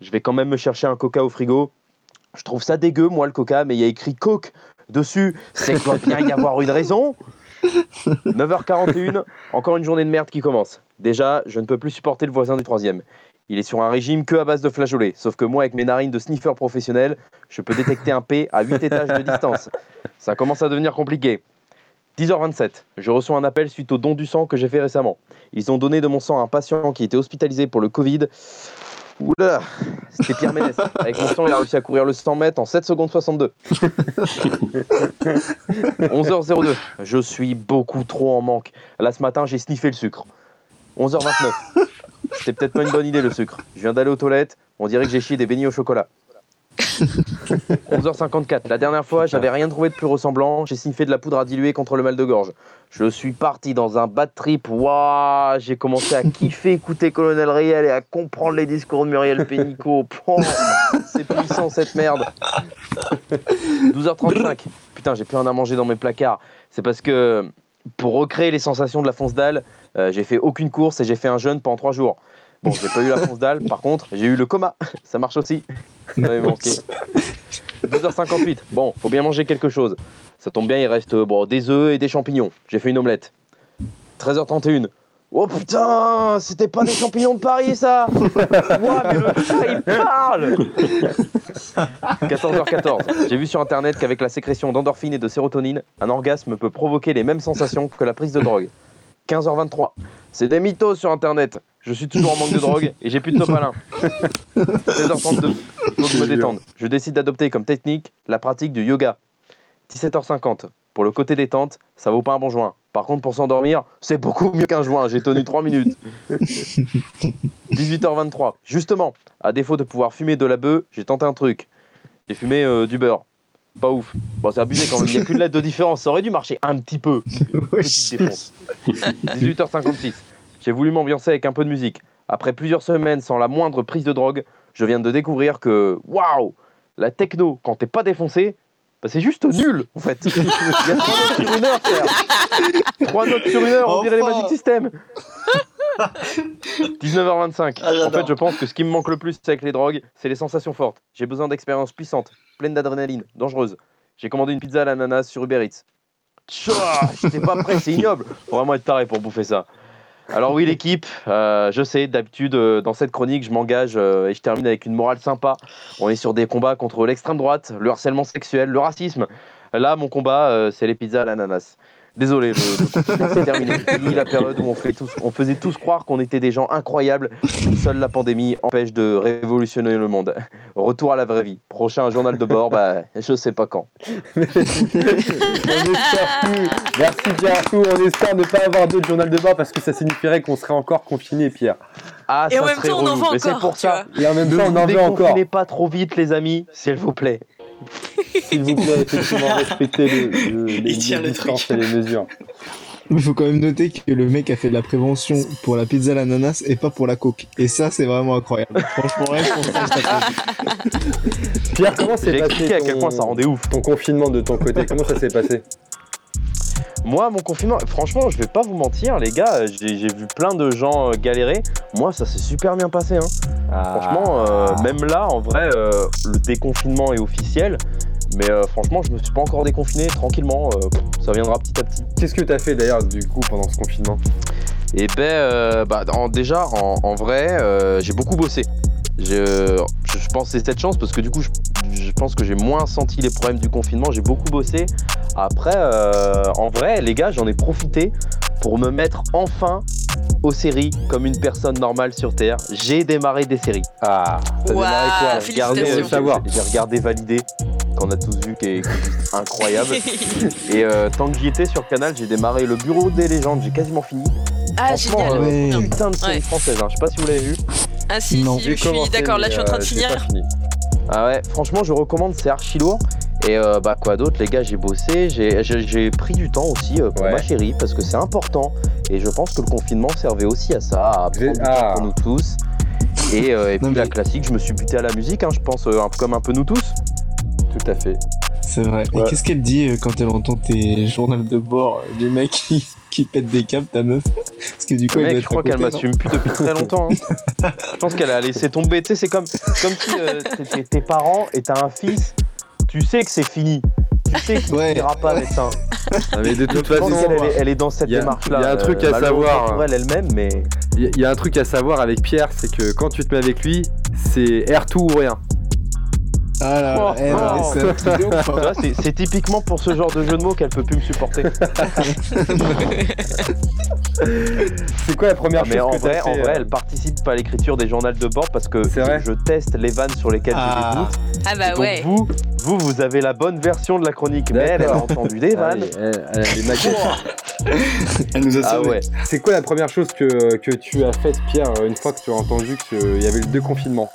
Je vais quand même me chercher un coca au frigo. Je trouve ça dégueu, moi, le coca, mais il y a écrit Coke dessus. C'est qu'il doit bien y avoir une raison. 9h41, encore une journée de merde qui commence. Déjà, je ne peux plus supporter le voisin du troisième. Il est sur un régime que à base de flageolets. Sauf que moi, avec mes narines de sniffer professionnel, je peux détecter un P à 8 étages de distance. Ça commence à devenir compliqué. 10h27, je reçois un appel suite au don du sang que j'ai fait récemment. Ils ont donné de mon sang à un patient qui était hospitalisé pour le Covid. Oula, c'était Pierre Ménès. Avec mon sang, il a réussi à courir le 100 mètres en 7 secondes 62. 11h02, je suis beaucoup trop en manque. Là, ce matin, j'ai sniffé le sucre. 11h29, c'était peut-être pas une bonne idée le sucre. Je viens d'aller aux toilettes, on dirait que j'ai chié des beignets au chocolat. 11h54, la dernière fois, j'avais rien trouvé de plus ressemblant. J'ai sniffé de la poudre à diluer contre le mal de gorge. Je suis parti dans un bad trip. Waouh, j'ai commencé à kiffer écouter Colonel Riel et à comprendre les discours de Muriel Pénicaud. C'est puissant cette merde. 12h35. Putain, j'ai plus rien à manger dans mes placards. C'est parce que pour recréer les sensations de la fonce dalle, euh, j'ai fait aucune course et j'ai fait un jeûne pendant 3 jours. Bon, j'ai pas eu la fonce dalle, par contre, j'ai eu le coma. Ça marche aussi. Ça m'avait manqué. 12h58. Bon, faut bien manger quelque chose. Ça tombe bien, il reste euh, bon, des œufs et des champignons. J'ai fait une omelette. 13h31. Oh putain, c'était pas des champignons de Paris ça Ouah, mais le chat il parle 14h14. J'ai vu sur internet qu'avec la sécrétion d'endorphine et de sérotonine, un orgasme peut provoquer les mêmes sensations que la prise de drogue. 15h23. C'est des mythos sur internet. Je suis toujours en manque de drogue et j'ai plus de sopalin. 16h32. Faut que je me détende. Je décide d'adopter comme technique la pratique du yoga. 17h50. Pour le côté détente, ça vaut pas un bon joint. Par contre, pour s'endormir, c'est beaucoup mieux qu'un joint. J'ai tenu 3 minutes. 18h23. Justement, à défaut de pouvoir fumer de la bœuf, j'ai tenté un truc. J'ai fumé euh, du beurre. Pas ouf. Bon, c'est abusé quand même. Il n'y a qu'une lettre de différence. Ça aurait dû marcher un petit peu. Petite défonce. 18h56. J'ai voulu m'ambiancer avec un peu de musique. Après plusieurs semaines sans la moindre prise de drogue, je viens de découvrir que, waouh, la techno, quand t'es pas défoncé, bah, c'est juste nul, en fait. Il y a trois notes sur une heure, frère. Trois notes sur une heure, on dirait les. Magic System. 19h25. Ah, en fait, je pense que ce qui me manque le plus avec les drogues, c'est les sensations fortes. J'ai besoin d'expériences puissantes, pleines d'adrénaline, dangereuses. J'ai commandé une pizza à l'ananas sur Uber Eats. J'étais pas prêt, c'est ignoble. Faut vraiment être taré pour bouffer ça. Alors oui l'équipe, euh, je sais, d'habitude euh, dans cette chronique je m'engage euh, et je termine avec une morale sympa. On est sur des combats contre l'extrême droite, le harcèlement sexuel, le racisme. Là mon combat c'est les pizzas à l'ananas. Désolé, c'est terminé. Fini la période où on, fait tous, on faisait tous croire qu'on était des gens incroyables. Seule la pandémie empêche de révolutionner le monde. Retour à la vraie vie. Prochain journal de bord, bah je sais pas quand. On espère tout. Merci Pierre. On espère ne pas avoir d'autres journal de bord parce que ça signifierait qu'on serait encore confiné, Pierre. Ah, Et en ça même serait temps, on en veut Mais c'est encore, pour ça. Et en même Ne temps, on en veut encore. pas trop vite, les amis, s'il vous plaît. S'il vous plaît, effectivement, respectez le, le- les, les le distances truc. et les mesures. Il faut quand même noter que le mec a fait de la prévention pour la pizza à l'ananas et pas pour la coke. Et ça, c'est vraiment incroyable. Franchement, rien que pour ça, je t'applaudis. Pierre, comment s'est passé expliqué à quel point ça rendait ouf. ton confinement de ton côté Comment ça s'est passé? Moi, mon confinement, franchement, je vais pas vous mentir, les gars, j'ai j'ai vu plein de gens euh, galérer. Moi, ça s'est super bien passé. Hein. Ah. Franchement, euh, même là, en vrai, euh, le déconfinement est officiel. Mais euh, franchement, je me suis pas encore déconfiné tranquillement. euh, ça viendra petit à petit. Qu'est-ce que t'as fait d'ailleurs du coup pendant ce confinement? Et ben, euh, bah, en- déjà, en, en vrai, euh, j'ai beaucoup bossé. Je, je je pense que c'est cette chance parce que du coup, je, je pense que j'ai moins senti les problèmes du confinement. J'ai beaucoup bossé. Après, euh, en vrai, les gars, j'en ai profité pour me mettre enfin aux séries comme une personne normale sur Terre. J'ai démarré des séries. Ah, t'as démarré quoi? J'ai regardé, félicitations. euh, savoir. J'ai regardé Validé, qu'on a tous vu, qui est, qui est juste incroyable. Et euh, tant que j'y étais sur Canal, j'ai démarré le Bureau des légendes. J'ai quasiment fini. Ah, Franchement, génial. euh, Ouais. putain de série Ouais. française. hein. Je sais pas si vous l'avez vu. Ah si, si, je suis d'accord, là je suis en train de finir. Ah ouais, franchement, je recommande, c'est archi lourd. Et euh, bah quoi d'autre, les gars, j'ai bossé, j'ai- pris du temps aussi euh, pour Ouais. ma chérie parce que c'est important. Et je pense que le confinement servait aussi à ça, à prendre du temps Ah. pour nous tous. Et, euh, et puis la classique, je me suis buté à la musique, hein, je pense, euh, un peu comme un peu nous tous. Tout à fait. C'est vrai. Ouais. Et qu'est-ce qu'elle dit euh, quand elle entend tes journaux de bord euh, du mec qui, qui pète des câbles, ta meuf? Parce que du coup, Mec, je crois qu'elle m'assume plus depuis très longtemps. hein. je pense qu'elle a laissé tomber. Tu sais, c'est comme, comme si euh, t'étais tes parents et t'as un fils, tu sais que c'est fini. Tu sais qu'il ne ira pas médecin. Ah, mais de toute façon, elle, est- elle est dans cette démarche-là. Il y a un truc euh, à savoir. pour elle elle-même, mais. Il y a- il y, a un truc à savoir avec Pierre, c'est que quand tu te mets avec lui, c'est air tout ou rien. Ah là, Oh, eh, oh. c'est typiquement pour ce genre de jeu de mots qu'elle peut plus me supporter. C'est quoi la première Ah, mais chose en que vrai, t'as fait en vrai, euh, elle participe à l'écriture des journaux de bord parce que vrai je teste les vannes sur lesquelles Ah. je les doute. Ah bah Donc ouais. vous, vous, vous avez la bonne version de la chronique, mais elle, elle a entendu des Ah vannes. elle- elle a nous a Ah ouais. C'est quoi la première chose que, que tu as faite, Pierre, une fois que tu as entendu qu'il y avait le déconfinement?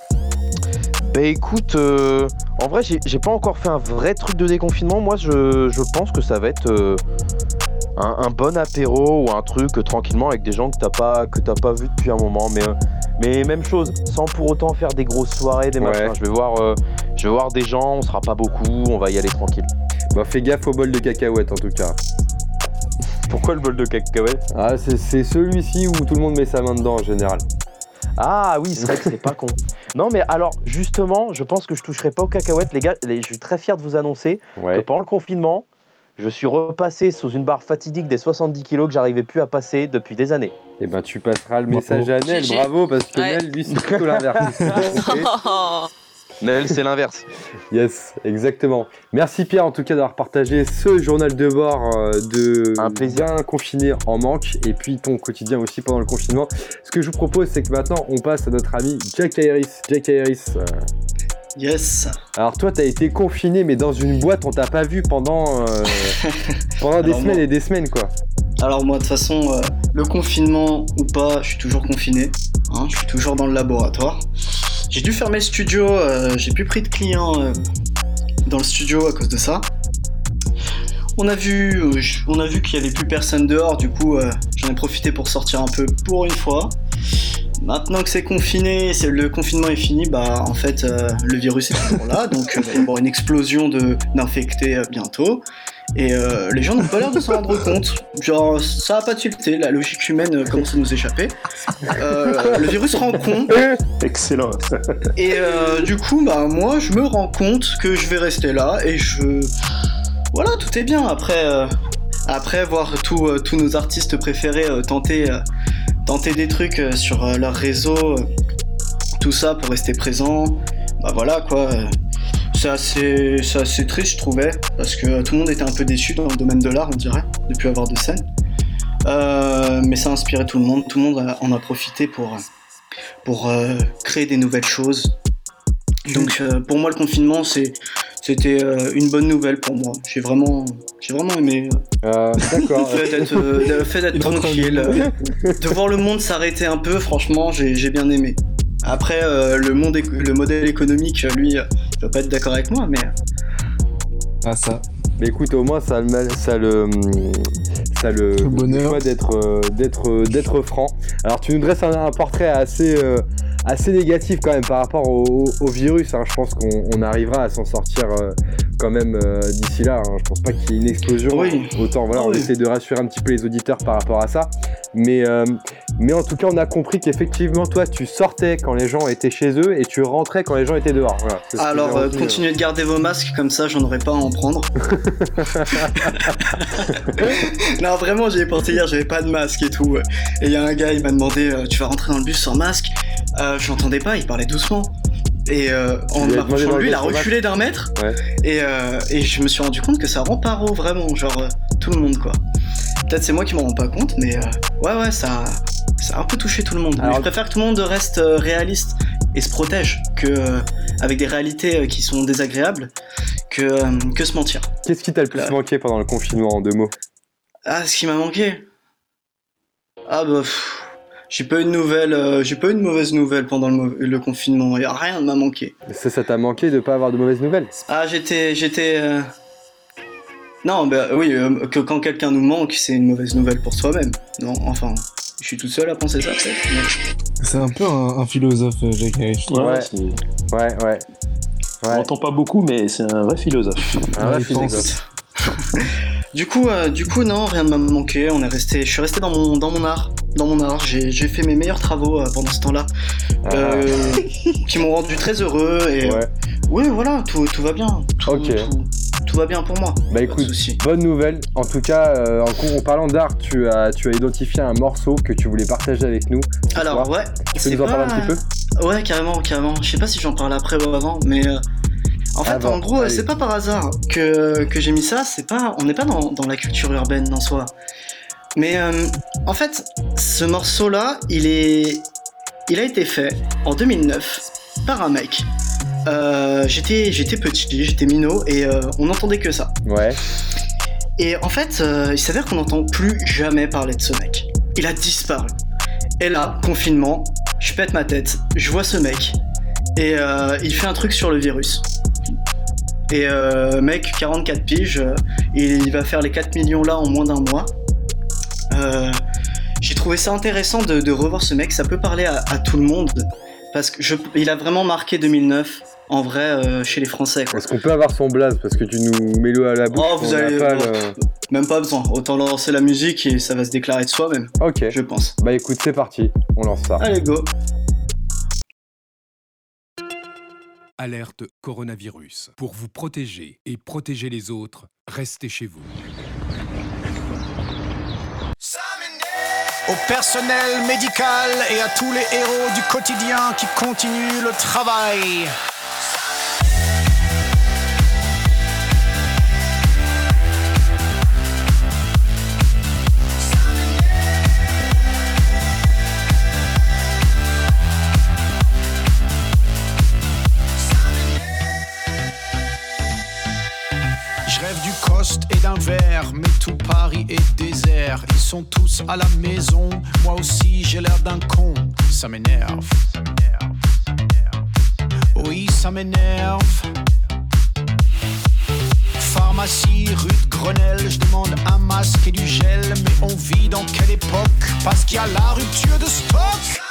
Bah écoute, euh, en vrai, j'ai, pas encore fait un vrai truc de déconfinement. Moi, je, je pense que ça va être euh, un, un bon apéro ou un truc euh, tranquillement avec des gens que t'as pas, que t'as pas vu depuis un moment. Mais, euh, mais même chose, sans pour autant faire des grosses soirées, des Ouais. machins. Je vais voir, euh, je vais voir des gens, on sera pas beaucoup, on va y aller tranquille. Bah fais gaffe au bol de cacahuètes en tout cas. Pourquoi le bol de cacahuètes? Ah c'est, c'est celui-ci où tout le monde met sa main dedans en général. Ah oui, c'est vrai que c'est pas con. Non mais alors justement, je pense que je toucherai pas aux cacahuètes, les gars. les- je suis très fier de vous annoncer Ouais. que pendant le confinement, je suis repassé sous une barre fatidique des 70 kilos que j'arrivais plus à passer depuis des années. Et ben tu passeras le message à Nel, bravo, parce que Ouais. Nel, lui, c'est plutôt l'inverse. Nel, c'est l'inverse. Yes, exactement. Merci Pierre en tout cas d'avoir partagé ce journal de bord euh, de Un plaisir. bien confiné en manque et puis ton quotidien aussi pendant le confinement. Ce que je vous propose c'est que maintenant on passe à notre ami Jack Harris. Jack Harris, euh, Yes. alors toi t'as été confiné mais dans une boîte on t'a pas vu pendant, euh, pendant des Alors, semaines moi- et des semaines quoi. Alors moi de toute façon, euh, le confinement ou pas, je suis toujours confiné. hein, je suis toujours dans le laboratoire. J'ai dû fermer le studio, euh, j'ai plus pris de clients euh, dans le studio à cause de ça. On a vu, euh, on a vu qu'il y avait plus personne dehors, du coup euh, j'en ai profité pour sortir un peu pour une fois. Maintenant que c'est confiné, c'est le confinement est fini, bah en fait euh, le virus est toujours là, donc il va y avoir une explosion de d'infectés bientôt. Et euh, les gens n'ont pas l'air de s'en rendre compte. Genre, ça a pas tilté, la logique humaine euh, commence à nous échapper. Euh, le virus rend con. Excellent. Et euh, du coup, bah moi, je me rends compte que je vais rester là et je. Voilà, tout est bien. Après, après voir tous tous nos artistes préférés tenter, tenter des trucs sur leur réseau, tout ça pour rester présent, bah voilà quoi. C'est assez, c'est assez triste, je trouvais, parce que tout le monde était un peu déçu dans le domaine de l'art, on dirait, de plus avoir de scène. Euh, mais ça a inspiré tout le monde, tout le monde a- en a profité pour, euh, pour euh, créer des nouvelles choses. Donc euh, pour moi le confinement c'est c'était euh, une bonne nouvelle pour moi. J'ai vraiment j'ai vraiment aimé euh, le fait d'être euh, le fait d'être tranquille, euh, de voir le monde s'arrêter un peu. Franchement j'ai j'ai bien aimé. Après euh, le monde le modèle économique lui euh, il va pas être d'accord avec moi mais Ah ça. Mais écoute, au moins ça a le, mal- ça le, ça le, Le bonheur. choix d'être, euh, d'être, euh, d'être franc. Alors tu nous dresses un, un portrait assez, euh, assez négatif quand même par rapport au, au- au virus. hein. Je pense qu'on on arrivera à s'en sortir euh, quand même euh, d'ici là. hein. Je pense pas qu'il y ait une explosion. Oui. Autant voilà, on essaie de rassurer un petit peu les auditeurs par rapport à ça. Mais, euh, mais en tout cas, on a compris qu'effectivement, toi, tu sortais quand les gens étaient chez eux et tu rentrais quand les gens étaient dehors. Voilà, Alors, j'ai continuez de garder vos masques, comme ça j'en aurai pas à en prendre. non, vraiment, j'y ai pensé hier, j'avais pas de masque et tout. Et il y a un gars, il m'a demandé Tu vas rentrer dans le bus sans masque? Euh, Je l'entendais pas, il parlait doucement. Et euh, en m'approchant de lui, il a reculé d'un mètre. Ouais. Et, euh, et je me suis rendu compte que ça rend paro, vraiment, genre euh, tout le monde quoi. Peut-être c'est moi qui m'en rends pas compte, mais euh, ouais, ouais, ça, ça a un peu touché tout le monde. Mais je préfère que tout le monde reste euh, réaliste et se protège que euh, avec des réalités euh, qui sont désagréables que, euh, que se mentir. Qu'est-ce qui t'a le plus Euh. manqué pendant le confinement en deux mots? Ah, ce qui m'a manqué? Ah bah, pff, j'ai pas eu de nouvelles, euh, j'ai pas eu de mauvaises nouvelles pendant le, confinement. Y a rien ne m'a manqué. Ça, ça t'a manqué de pas avoir de mauvaises nouvelles? Ah, j'étais, j'étais. euh, Non, bah oui, euh, que quand quelqu'un nous manque, c'est une mauvaise nouvelle pour soi-même. Non, enfin, je suis tout seul à penser ça. peut-être, mais- C'est un peu un, un philosophe, Harris, trouve. Ouais. c'est- Ouais, ouais. On n'entend pas beaucoup, mais c'est un vrai philosophe. Un vrai Ouais, philosophe. Du coup, euh, du coup, non, rien ne m'a manqué. On est resté, je suis resté dans mon, dans mon art, dans mon art. J'ai, j'ai fait mes meilleurs travaux euh, pendant ce temps-là, euh, qui m'ont rendu très heureux. Et Ah. Ouais. oui, voilà, tout, tout va bien. Tout, Ok. tout, tout va bien pour moi. Bah écoute, bonne nouvelle. En tout cas, euh, en, en parlant d'art, tu as, tu as identifié un morceau que tu voulais partager avec nous. Alors soir. ouais, Tu peux nous en parler un petit peu? Ouais, carrément, carrément. Je sais pas si j'en parle après ou avant, mais euh, en fait, en gros, allez. c'est pas par hasard que, que j'ai mis ça. C'est pas, on n'est pas dans, dans la culture urbaine en soi. Mais euh, en fait, ce morceau-là, il est, il a été fait en 2009 par un mec. Euh, j'étais, j'étais petit, j'étais minot et euh, on n'entendait que ça. Ouais. Et en fait, il s'avère qu'on n'entend plus jamais parler de ce mec. Il a disparu. Et là, confinement, je pète ma tête, je vois ce mec, et il fait un truc sur le virus. Et euh, mec, 44 piges, euh, il, va faire les 4 millions là en moins d'un mois. Euh, J'ai trouvé ça intéressant de, de revoir ce mec, ça peut parler à, à tout le monde, parce que je, il a vraiment marqué 2009 en vrai euh, chez les Français. Est-ce qu'on peut avoir son blaze? Parce que tu nous mets l'eau à la bouche. Oh, vous allez pas le- Même pas besoin. Autant lancer la musique et ça va se déclarer de soi-même. Ok. Je pense. Bah écoute, c'est parti. On lance ça. Allez, go. Alerte coronavirus. Pour vous protéger et protéger les autres, restez chez vous. Au personnel médical et à tous les héros du quotidien qui continuent le travail. Je rêve du coste et d'un verre, mais tout Paris est désert. Ils sont tous à la maison, moi aussi j'ai l'air d'un con. Ça m'énerve. Oui, ça m'énerve. Pharmacie, rue de Grenelle, je demande un masque et du gel, mais on vit dans quelle époque? Parce qu'il y a la rupture de stock.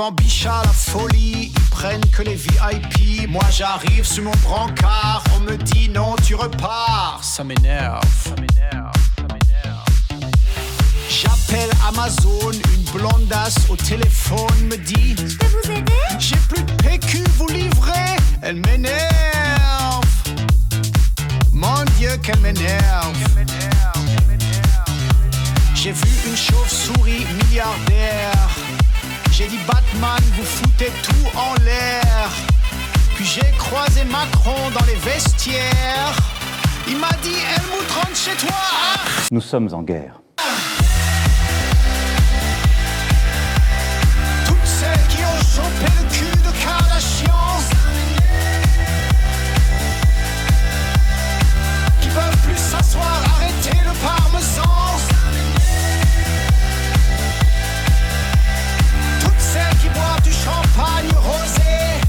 Devant Bichat, la folie, ils prennent que les VIP. Moi j'arrive sur mon brancard, on me dit non, tu repars. Ça m'énerve. Ça m'énerve. Ça m'énerve. J'appelle Amazon, une blondasse au téléphone me dit Je peux vous aider? J'ai plus de PQ, vous livrez? Elle m'énerve. Mon Dieu, qu'elle m'énerve. J'ai vu une chauve-souris milliardaire. J'ai dit Batman, vous foutez tout en l'air. Puis j'ai croisé Macron dans les vestiaires. Il m'a dit Helmut rentre chez toi. Ah Nous sommes en guerre. Toutes celles qui ont chopé le cul de Kardashian. Qui peuvent plus s'asseoir, arrêter le parmesan. Du champagne rosé.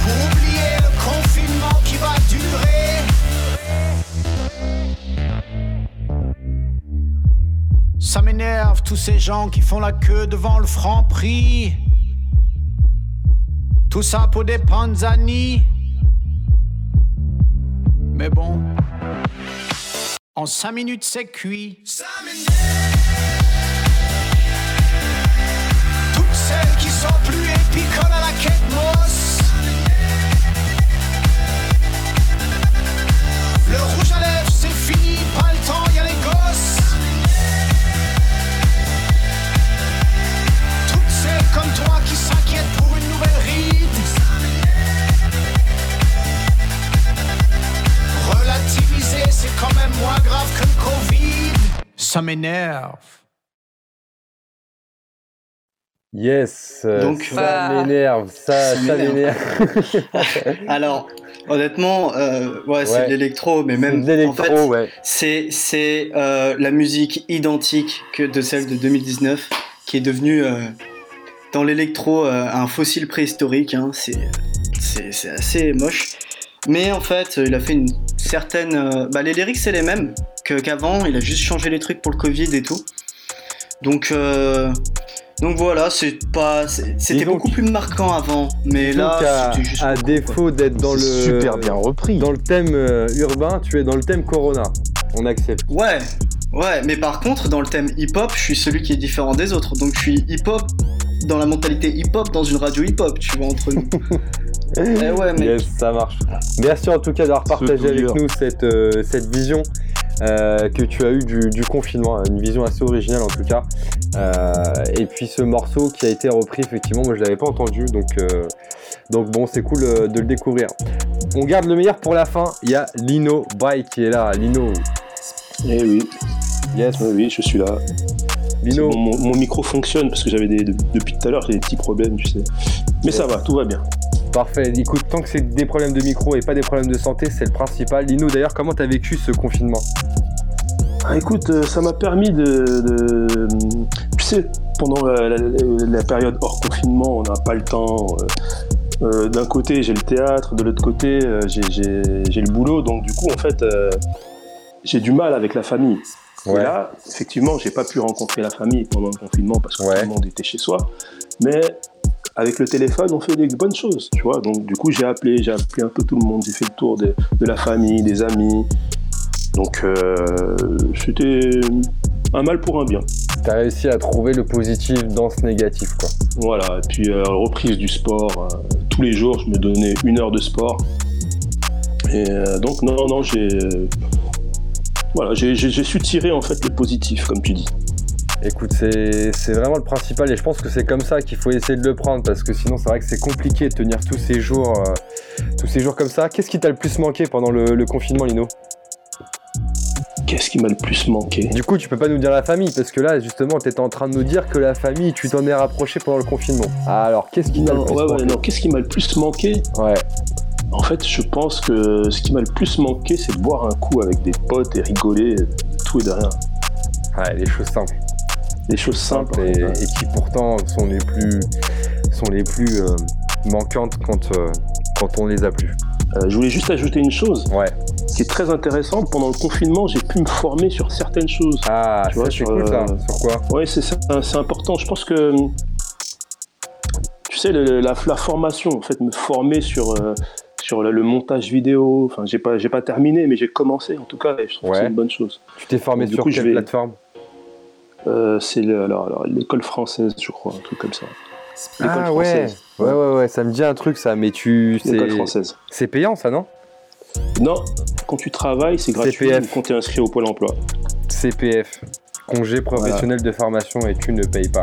Pour oublier le confinement qui va durer. Ça m'énerve tous ces gens qui font la queue devant le franc prix. Tout ça pour des panzani. Mais bon, en cinq minutes c'est cuit. Toutes plus épicoles à la quête mosse. Le rouge à lèvres c'est fini, pas le temps, y a les gosses. Toutes celles comme toi qui s'inquiètent pour une nouvelle ride. Relativiser, c'est quand même moins grave que le Covid. Ça m'énerve. Yes, euh, Donc, ça bah, m'énerve, ça, ça m'énerve. Alors, honnêtement, euh, ouais, c'est de l'électro, mais même en fait, ouais. c'est c'est euh, la musique identique que de celle de 2019, qui est devenue euh, dans l'électro un fossile préhistorique. hein. C'est c'est c'est assez moche. Mais en fait, il a fait une certaine. bah, les lyrics c'est les mêmes qu'avant. il a juste changé les trucs pour le Covid et tout. Donc donc voilà, c'est pas. C'était beaucoup plus marquant avant, mais là, à, c'était juste. à défaut d'être dans le Super bien repris, dans le thème euh, urbain, tu es dans le thème Corona. On accepte. Ouais, ouais, mais par contre, dans le thème hip-hop, je suis celui qui est différent des autres. Donc je suis hip-hop dans la mentalité hip-hop dans une radio hip-hop, tu vois, entre nous. Eh ouais, mec. Yes, ça marche. Merci en tout cas d'avoir partagé avec nous cette, euh, cette vision euh, que tu as eue du, du confinement, une vision assez originale en tout cas. Euh, et puis ce morceau qui a été repris, effectivement, moi je l'avais pas entendu, donc, euh, donc bon, c'est cool de le découvrir. On garde le meilleur pour la fin. Il y a Lino Bike qui est là. Lino. Eh oui. Yes. oui, je suis là. Lino. Mon, mon- mon micro fonctionne parce que j'avais des, de- depuis tout à l'heure j'ai des petits problèmes, tu sais. Mais ça va, tout va bien. Parfait. Écoute, tant que c'est des problèmes de micro et pas des problèmes de santé, c'est le principal. Lino, d'ailleurs, comment t'as vécu ce confinement Ah, écoute, euh, ça m'a permis de, de- Tu sais, pendant la, la- la- la période hors confinement, on n'a pas le temps. euh, euh, D'un côté, j'ai le théâtre, de l'autre côté, j'ai- le boulot. Donc, du coup, en fait, euh, j'ai du mal avec la famille. Et là, effectivement, j'ai pas pu rencontrer la famille pendant le confinement parce que tout le monde était chez soi. Mais avec le téléphone, on fait des bonnes choses, tu vois. Donc, du coup, j'ai appelé, j'ai appelé un peu tout le monde, j'ai fait le tour de, de la famille, des amis. Donc, euh, c'était un mal pour un bien. T'as réussi à trouver le positif dans ce négatif, quoi. Voilà, et puis euh, reprise du sport. euh, tous les jours, je me donnais une heure de sport. Et donc, non, non, j'ai. voilà, j'ai su tirer en fait le positif, comme tu dis. Écoute, c'est vraiment le principal et je pense que c'est comme ça qu'il faut essayer de le prendre parce que sinon c'est vrai que c'est compliqué de tenir tous ces jours, euh, tous ces jours comme ça. Qu'est-ce qui t'a le plus manqué pendant le, le confinement, Lino? Qu'est-ce qui m'a le plus manqué? Du coup, tu peux pas nous dire la famille parce que là, justement, t'étais en train de nous dire que la famille, tu t'en es rapproché pendant le confinement. Alors, qu'est-ce qui t'a le plus ouais, ouais, manqué? non, qu'est-ce qui m'a le plus manqué? Ouais. En fait, je pense que ce qui m'a le plus manqué, c'est de boire un coup avec des potes et rigoler tout et de rien. Ouais, les choses simples. Les choses simples. et, et qui pourtant sont les plus, sont les plus euh, manquantes quand, euh, quand on les a plus. Euh, je voulais juste ajouter une chose ouais. qui est très intéressante. Pendant le confinement, j'ai pu me former sur certaines choses. Ah, tu vois, c'est cool, ça. Sur quoi? Ouais, c'est important. Je pense que tu sais le- la, la formation, en fait, me former sur euh, sur le, le montage vidéo. Enfin, j'ai pas j'ai pas terminé, mais j'ai commencé en tout cas. Et je trouve que c'est une bonne chose. Tu t'es formé sur coup, quelle vais- plateforme? Euh, c'est l'école française, je crois, un truc comme ça. L'école Ah ouais. française. ouais, ouais, ouais, ça me dit un truc ça, mais tu. c'est- L'école française. C'est payant ça, non? Non, quand tu travailles, c'est gratuit quand tu es inscrit au Pôle emploi. CPF, congé professionnel de formation et tu ne payes pas.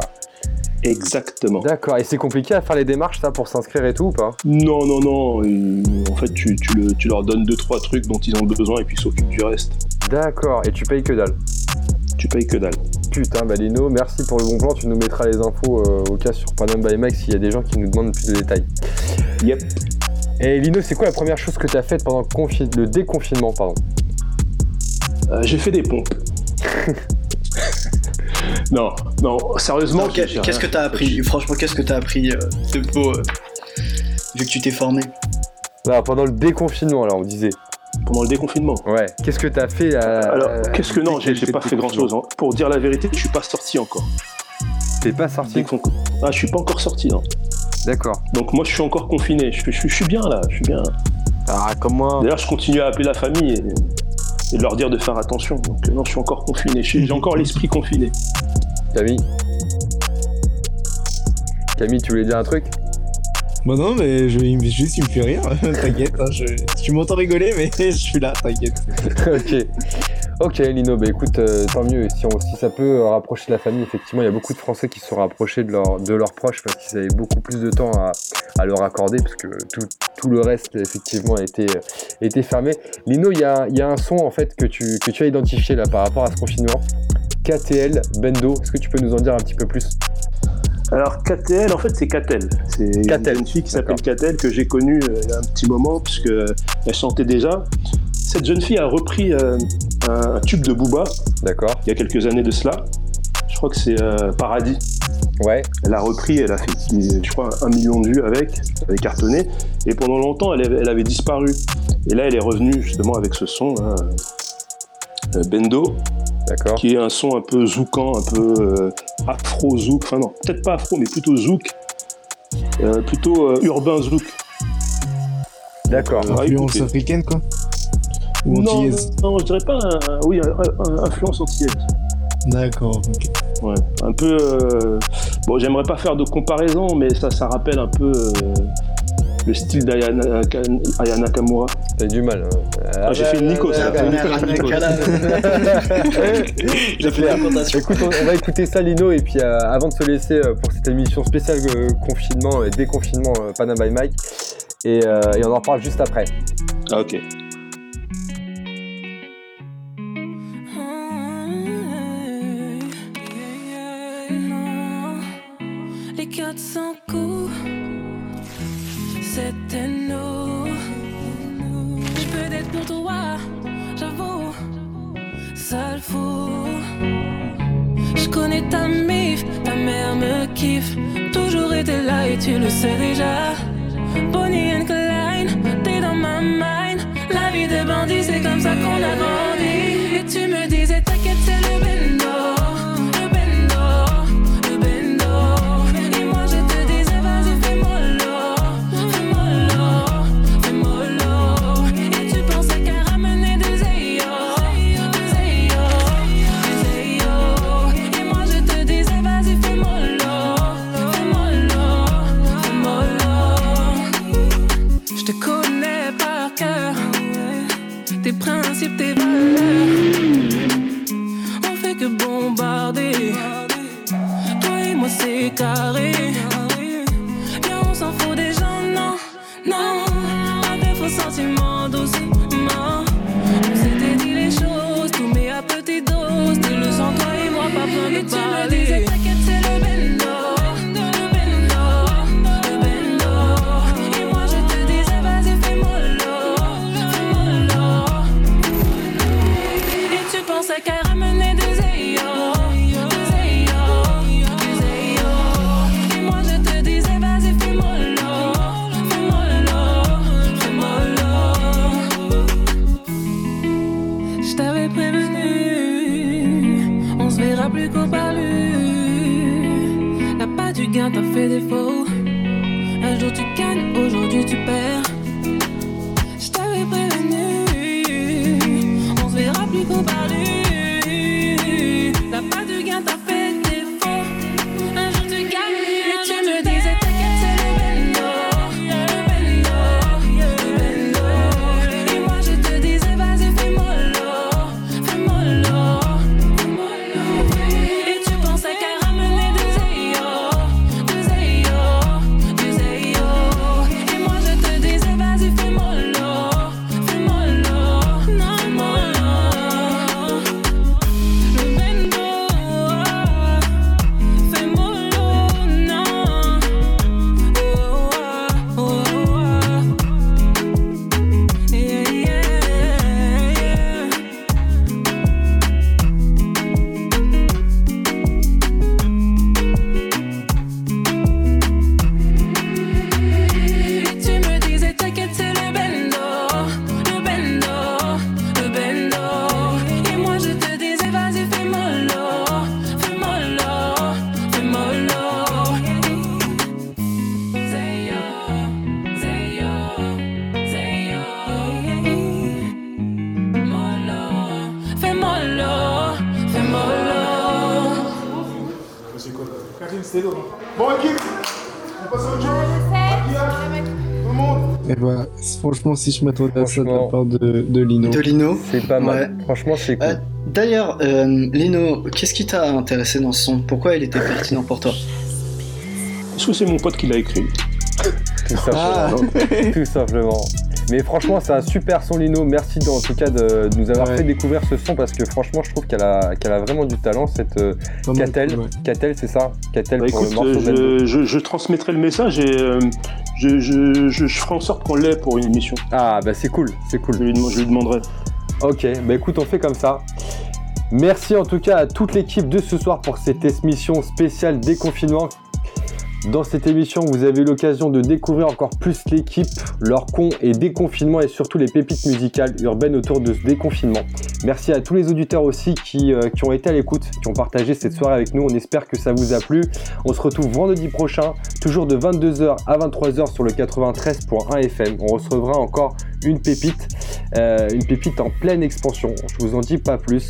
Exactement. D'accord, et c'est compliqué à faire les démarches ça pour s'inscrire et tout ou pas? Non, non, non. et en fait, tu, tu le- tu leur donnes deux, trois trucs dont ils ont besoin et puis ils s'occupent du reste. D'accord, et tu payes que dalle? Tu payes que dalle. Putain, bah Lino, merci pour le bon plan. Tu nous mettras les infos euh, au cas sur Panam by Mike s'il y a des gens qui nous demandent plus de détails. Yep. Et Lino, c'est quoi la première chose que tu as faite pendant le, le déconfinement pardon? Euh, j'ai fait des pompes. non, non, sérieusement. Qu'est-ce que t'as appris? Franchement, qu'est-ce que t'as appris euh, de beau vu que tu t'es formé? Non, pendant le déconfinement, alors on disait. Pendant le déconfinement Ouais. Qu'est-ce que tu as fait euh, Alors, qu'est-ce que non, j'ai pas fait grand chose. déconfinement Pour dire la vérité, je suis pas sorti encore. T'es pas sorti Ah, je suis pas encore sorti, non. D'accord. Donc moi, je suis encore confiné. Je, je- je suis bien là, je suis bien. Ah, comment D'ailleurs, je continue à appeler la famille et, et de leur dire de faire attention. Donc euh, non, je suis encore confiné. J'ai encore l'esprit confiné. Camille Camille, tu voulais dire un truc? Bah non, mais je, juste il me fait rire. t'inquiète, hein, tu m'entends rigoler, mais je suis là, t'inquiète. ok. Ok, Lino, bah écoute, euh, tant mieux. Si, si ça peut rapprocher la famille, effectivement, il y a beaucoup de Français qui se sont rapprochés de, leur- de leurs proches parce qu'ils avaient beaucoup plus de temps à, leur accorder, parce que tout, tout le reste, effectivement, a été, été fermé. Lino, il y a, y a un son, en fait, que tu, que tu as identifié là par rapport à ce confinement. KTL, Bendo, est-ce que tu peux nous en dire un petit peu plus? Alors KTL, en fait, c'est Catel. C'est une fille qui s'appelle Catel que j'ai connue euh, il y a un petit moment puisque elle chantait déjà. Cette jeune fille a repris euh, un, un tube de Booba. D'accord. Il y a quelques années de cela. Je crois que c'est euh, Paradis. Ouais. Elle a repris, elle a fait, je crois, un million de vues avec, elle est cartonnée. Et pendant longtemps, elle avait, elle avait disparu. Et là, elle est revenue justement avec ce son, euh, Bendo. D'accord. Qui est un son un peu zoukant, un peu euh, afro-zouk. Enfin, non, peut-être pas afro, mais plutôt zouk. Euh, plutôt euh, urbain zouk. D'accord. Euh, Influence africaine, quoi Ou Non, antillaise non, je dirais pas. un- oui, un- un- influence antillaise. D'accord, ok. Ouais, un peu. euh, bon, j'aimerais pas faire de comparaison, mais ça, ça rappelle un peu euh, le style d'Ayana Aya Nakamura. T'as eu du mal. hein. Ah, j'ai fait une Nico, ça. J'ai fait une Nico. J'ai fait Écoute, on, on va écouter ça, Lino, et puis euh, avant de se laisser euh, pour cette émission spéciale euh, confinement et déconfinement euh, Panam by Mike, et, euh, et on en parle juste après. Ah, ok. Toi, j'avoue, sale fou. Je connais ta mif, ta mère me kiffe. Toujours été là et tu le sais déjà. Bonnie and Clyde, franchement, si je m'attendais à ça de la part de, de Lino. De Lino C'est pas mal. Ouais. Franchement, c'est cool. Euh, D'ailleurs, euh, Lino, qu'est-ce qui t'a intéressé dans ce son? Pourquoi il était pertinent pour toi? Est-ce que c'est mon pote qui l'a écrit Tout simplement. Tout simplement. Mais franchement, c'est un super son, Lino. Merci en tout cas de, de nous avoir fait découvrir ce son parce que franchement, je trouve qu'elle a, qu'elle a vraiment du talent, cette euh, Catel. Catel, c'est ça? Catel Bah, pour écoute, le morceau je, je- je transmettrai le message et euh, je, je- je- je ferai en sorte qu'on l'ait pour une émission. Ah, bah c'est cool, c'est cool. Je lui, dem- je lui demanderai. Ok, bah écoute, on fait comme ça. Merci en tout cas à toute l'équipe de ce soir pour cette émission spéciale déconfinement. Dans cette émission, vous avez eu l'occasion de découvrir encore plus l'équipe, leur con et déconfinement et surtout les pépites musicales urbaines autour de ce déconfinement. Merci à tous les auditeurs aussi qui, euh, qui ont été à l'écoute, qui ont partagé cette soirée avec nous. On espère que ça vous a plu. On se retrouve vendredi prochain, toujours de 22h à 23h sur le 93.1 FM. On recevra encore une pépite, euh, une pépite en pleine expansion. Je vous en dis pas plus.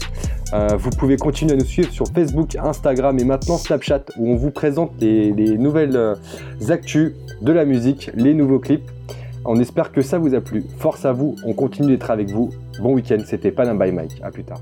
Euh, vous pouvez continuer à nous suivre sur Facebook, Instagram et maintenant Snapchat où on vous présente les, les nouvelles euh, actus de la musique, les nouveaux clips. On espère que ça vous a plu. Force à vous, on continue d'être avec vous. Bon week-end, c'était Panam by Mike. À plus tard.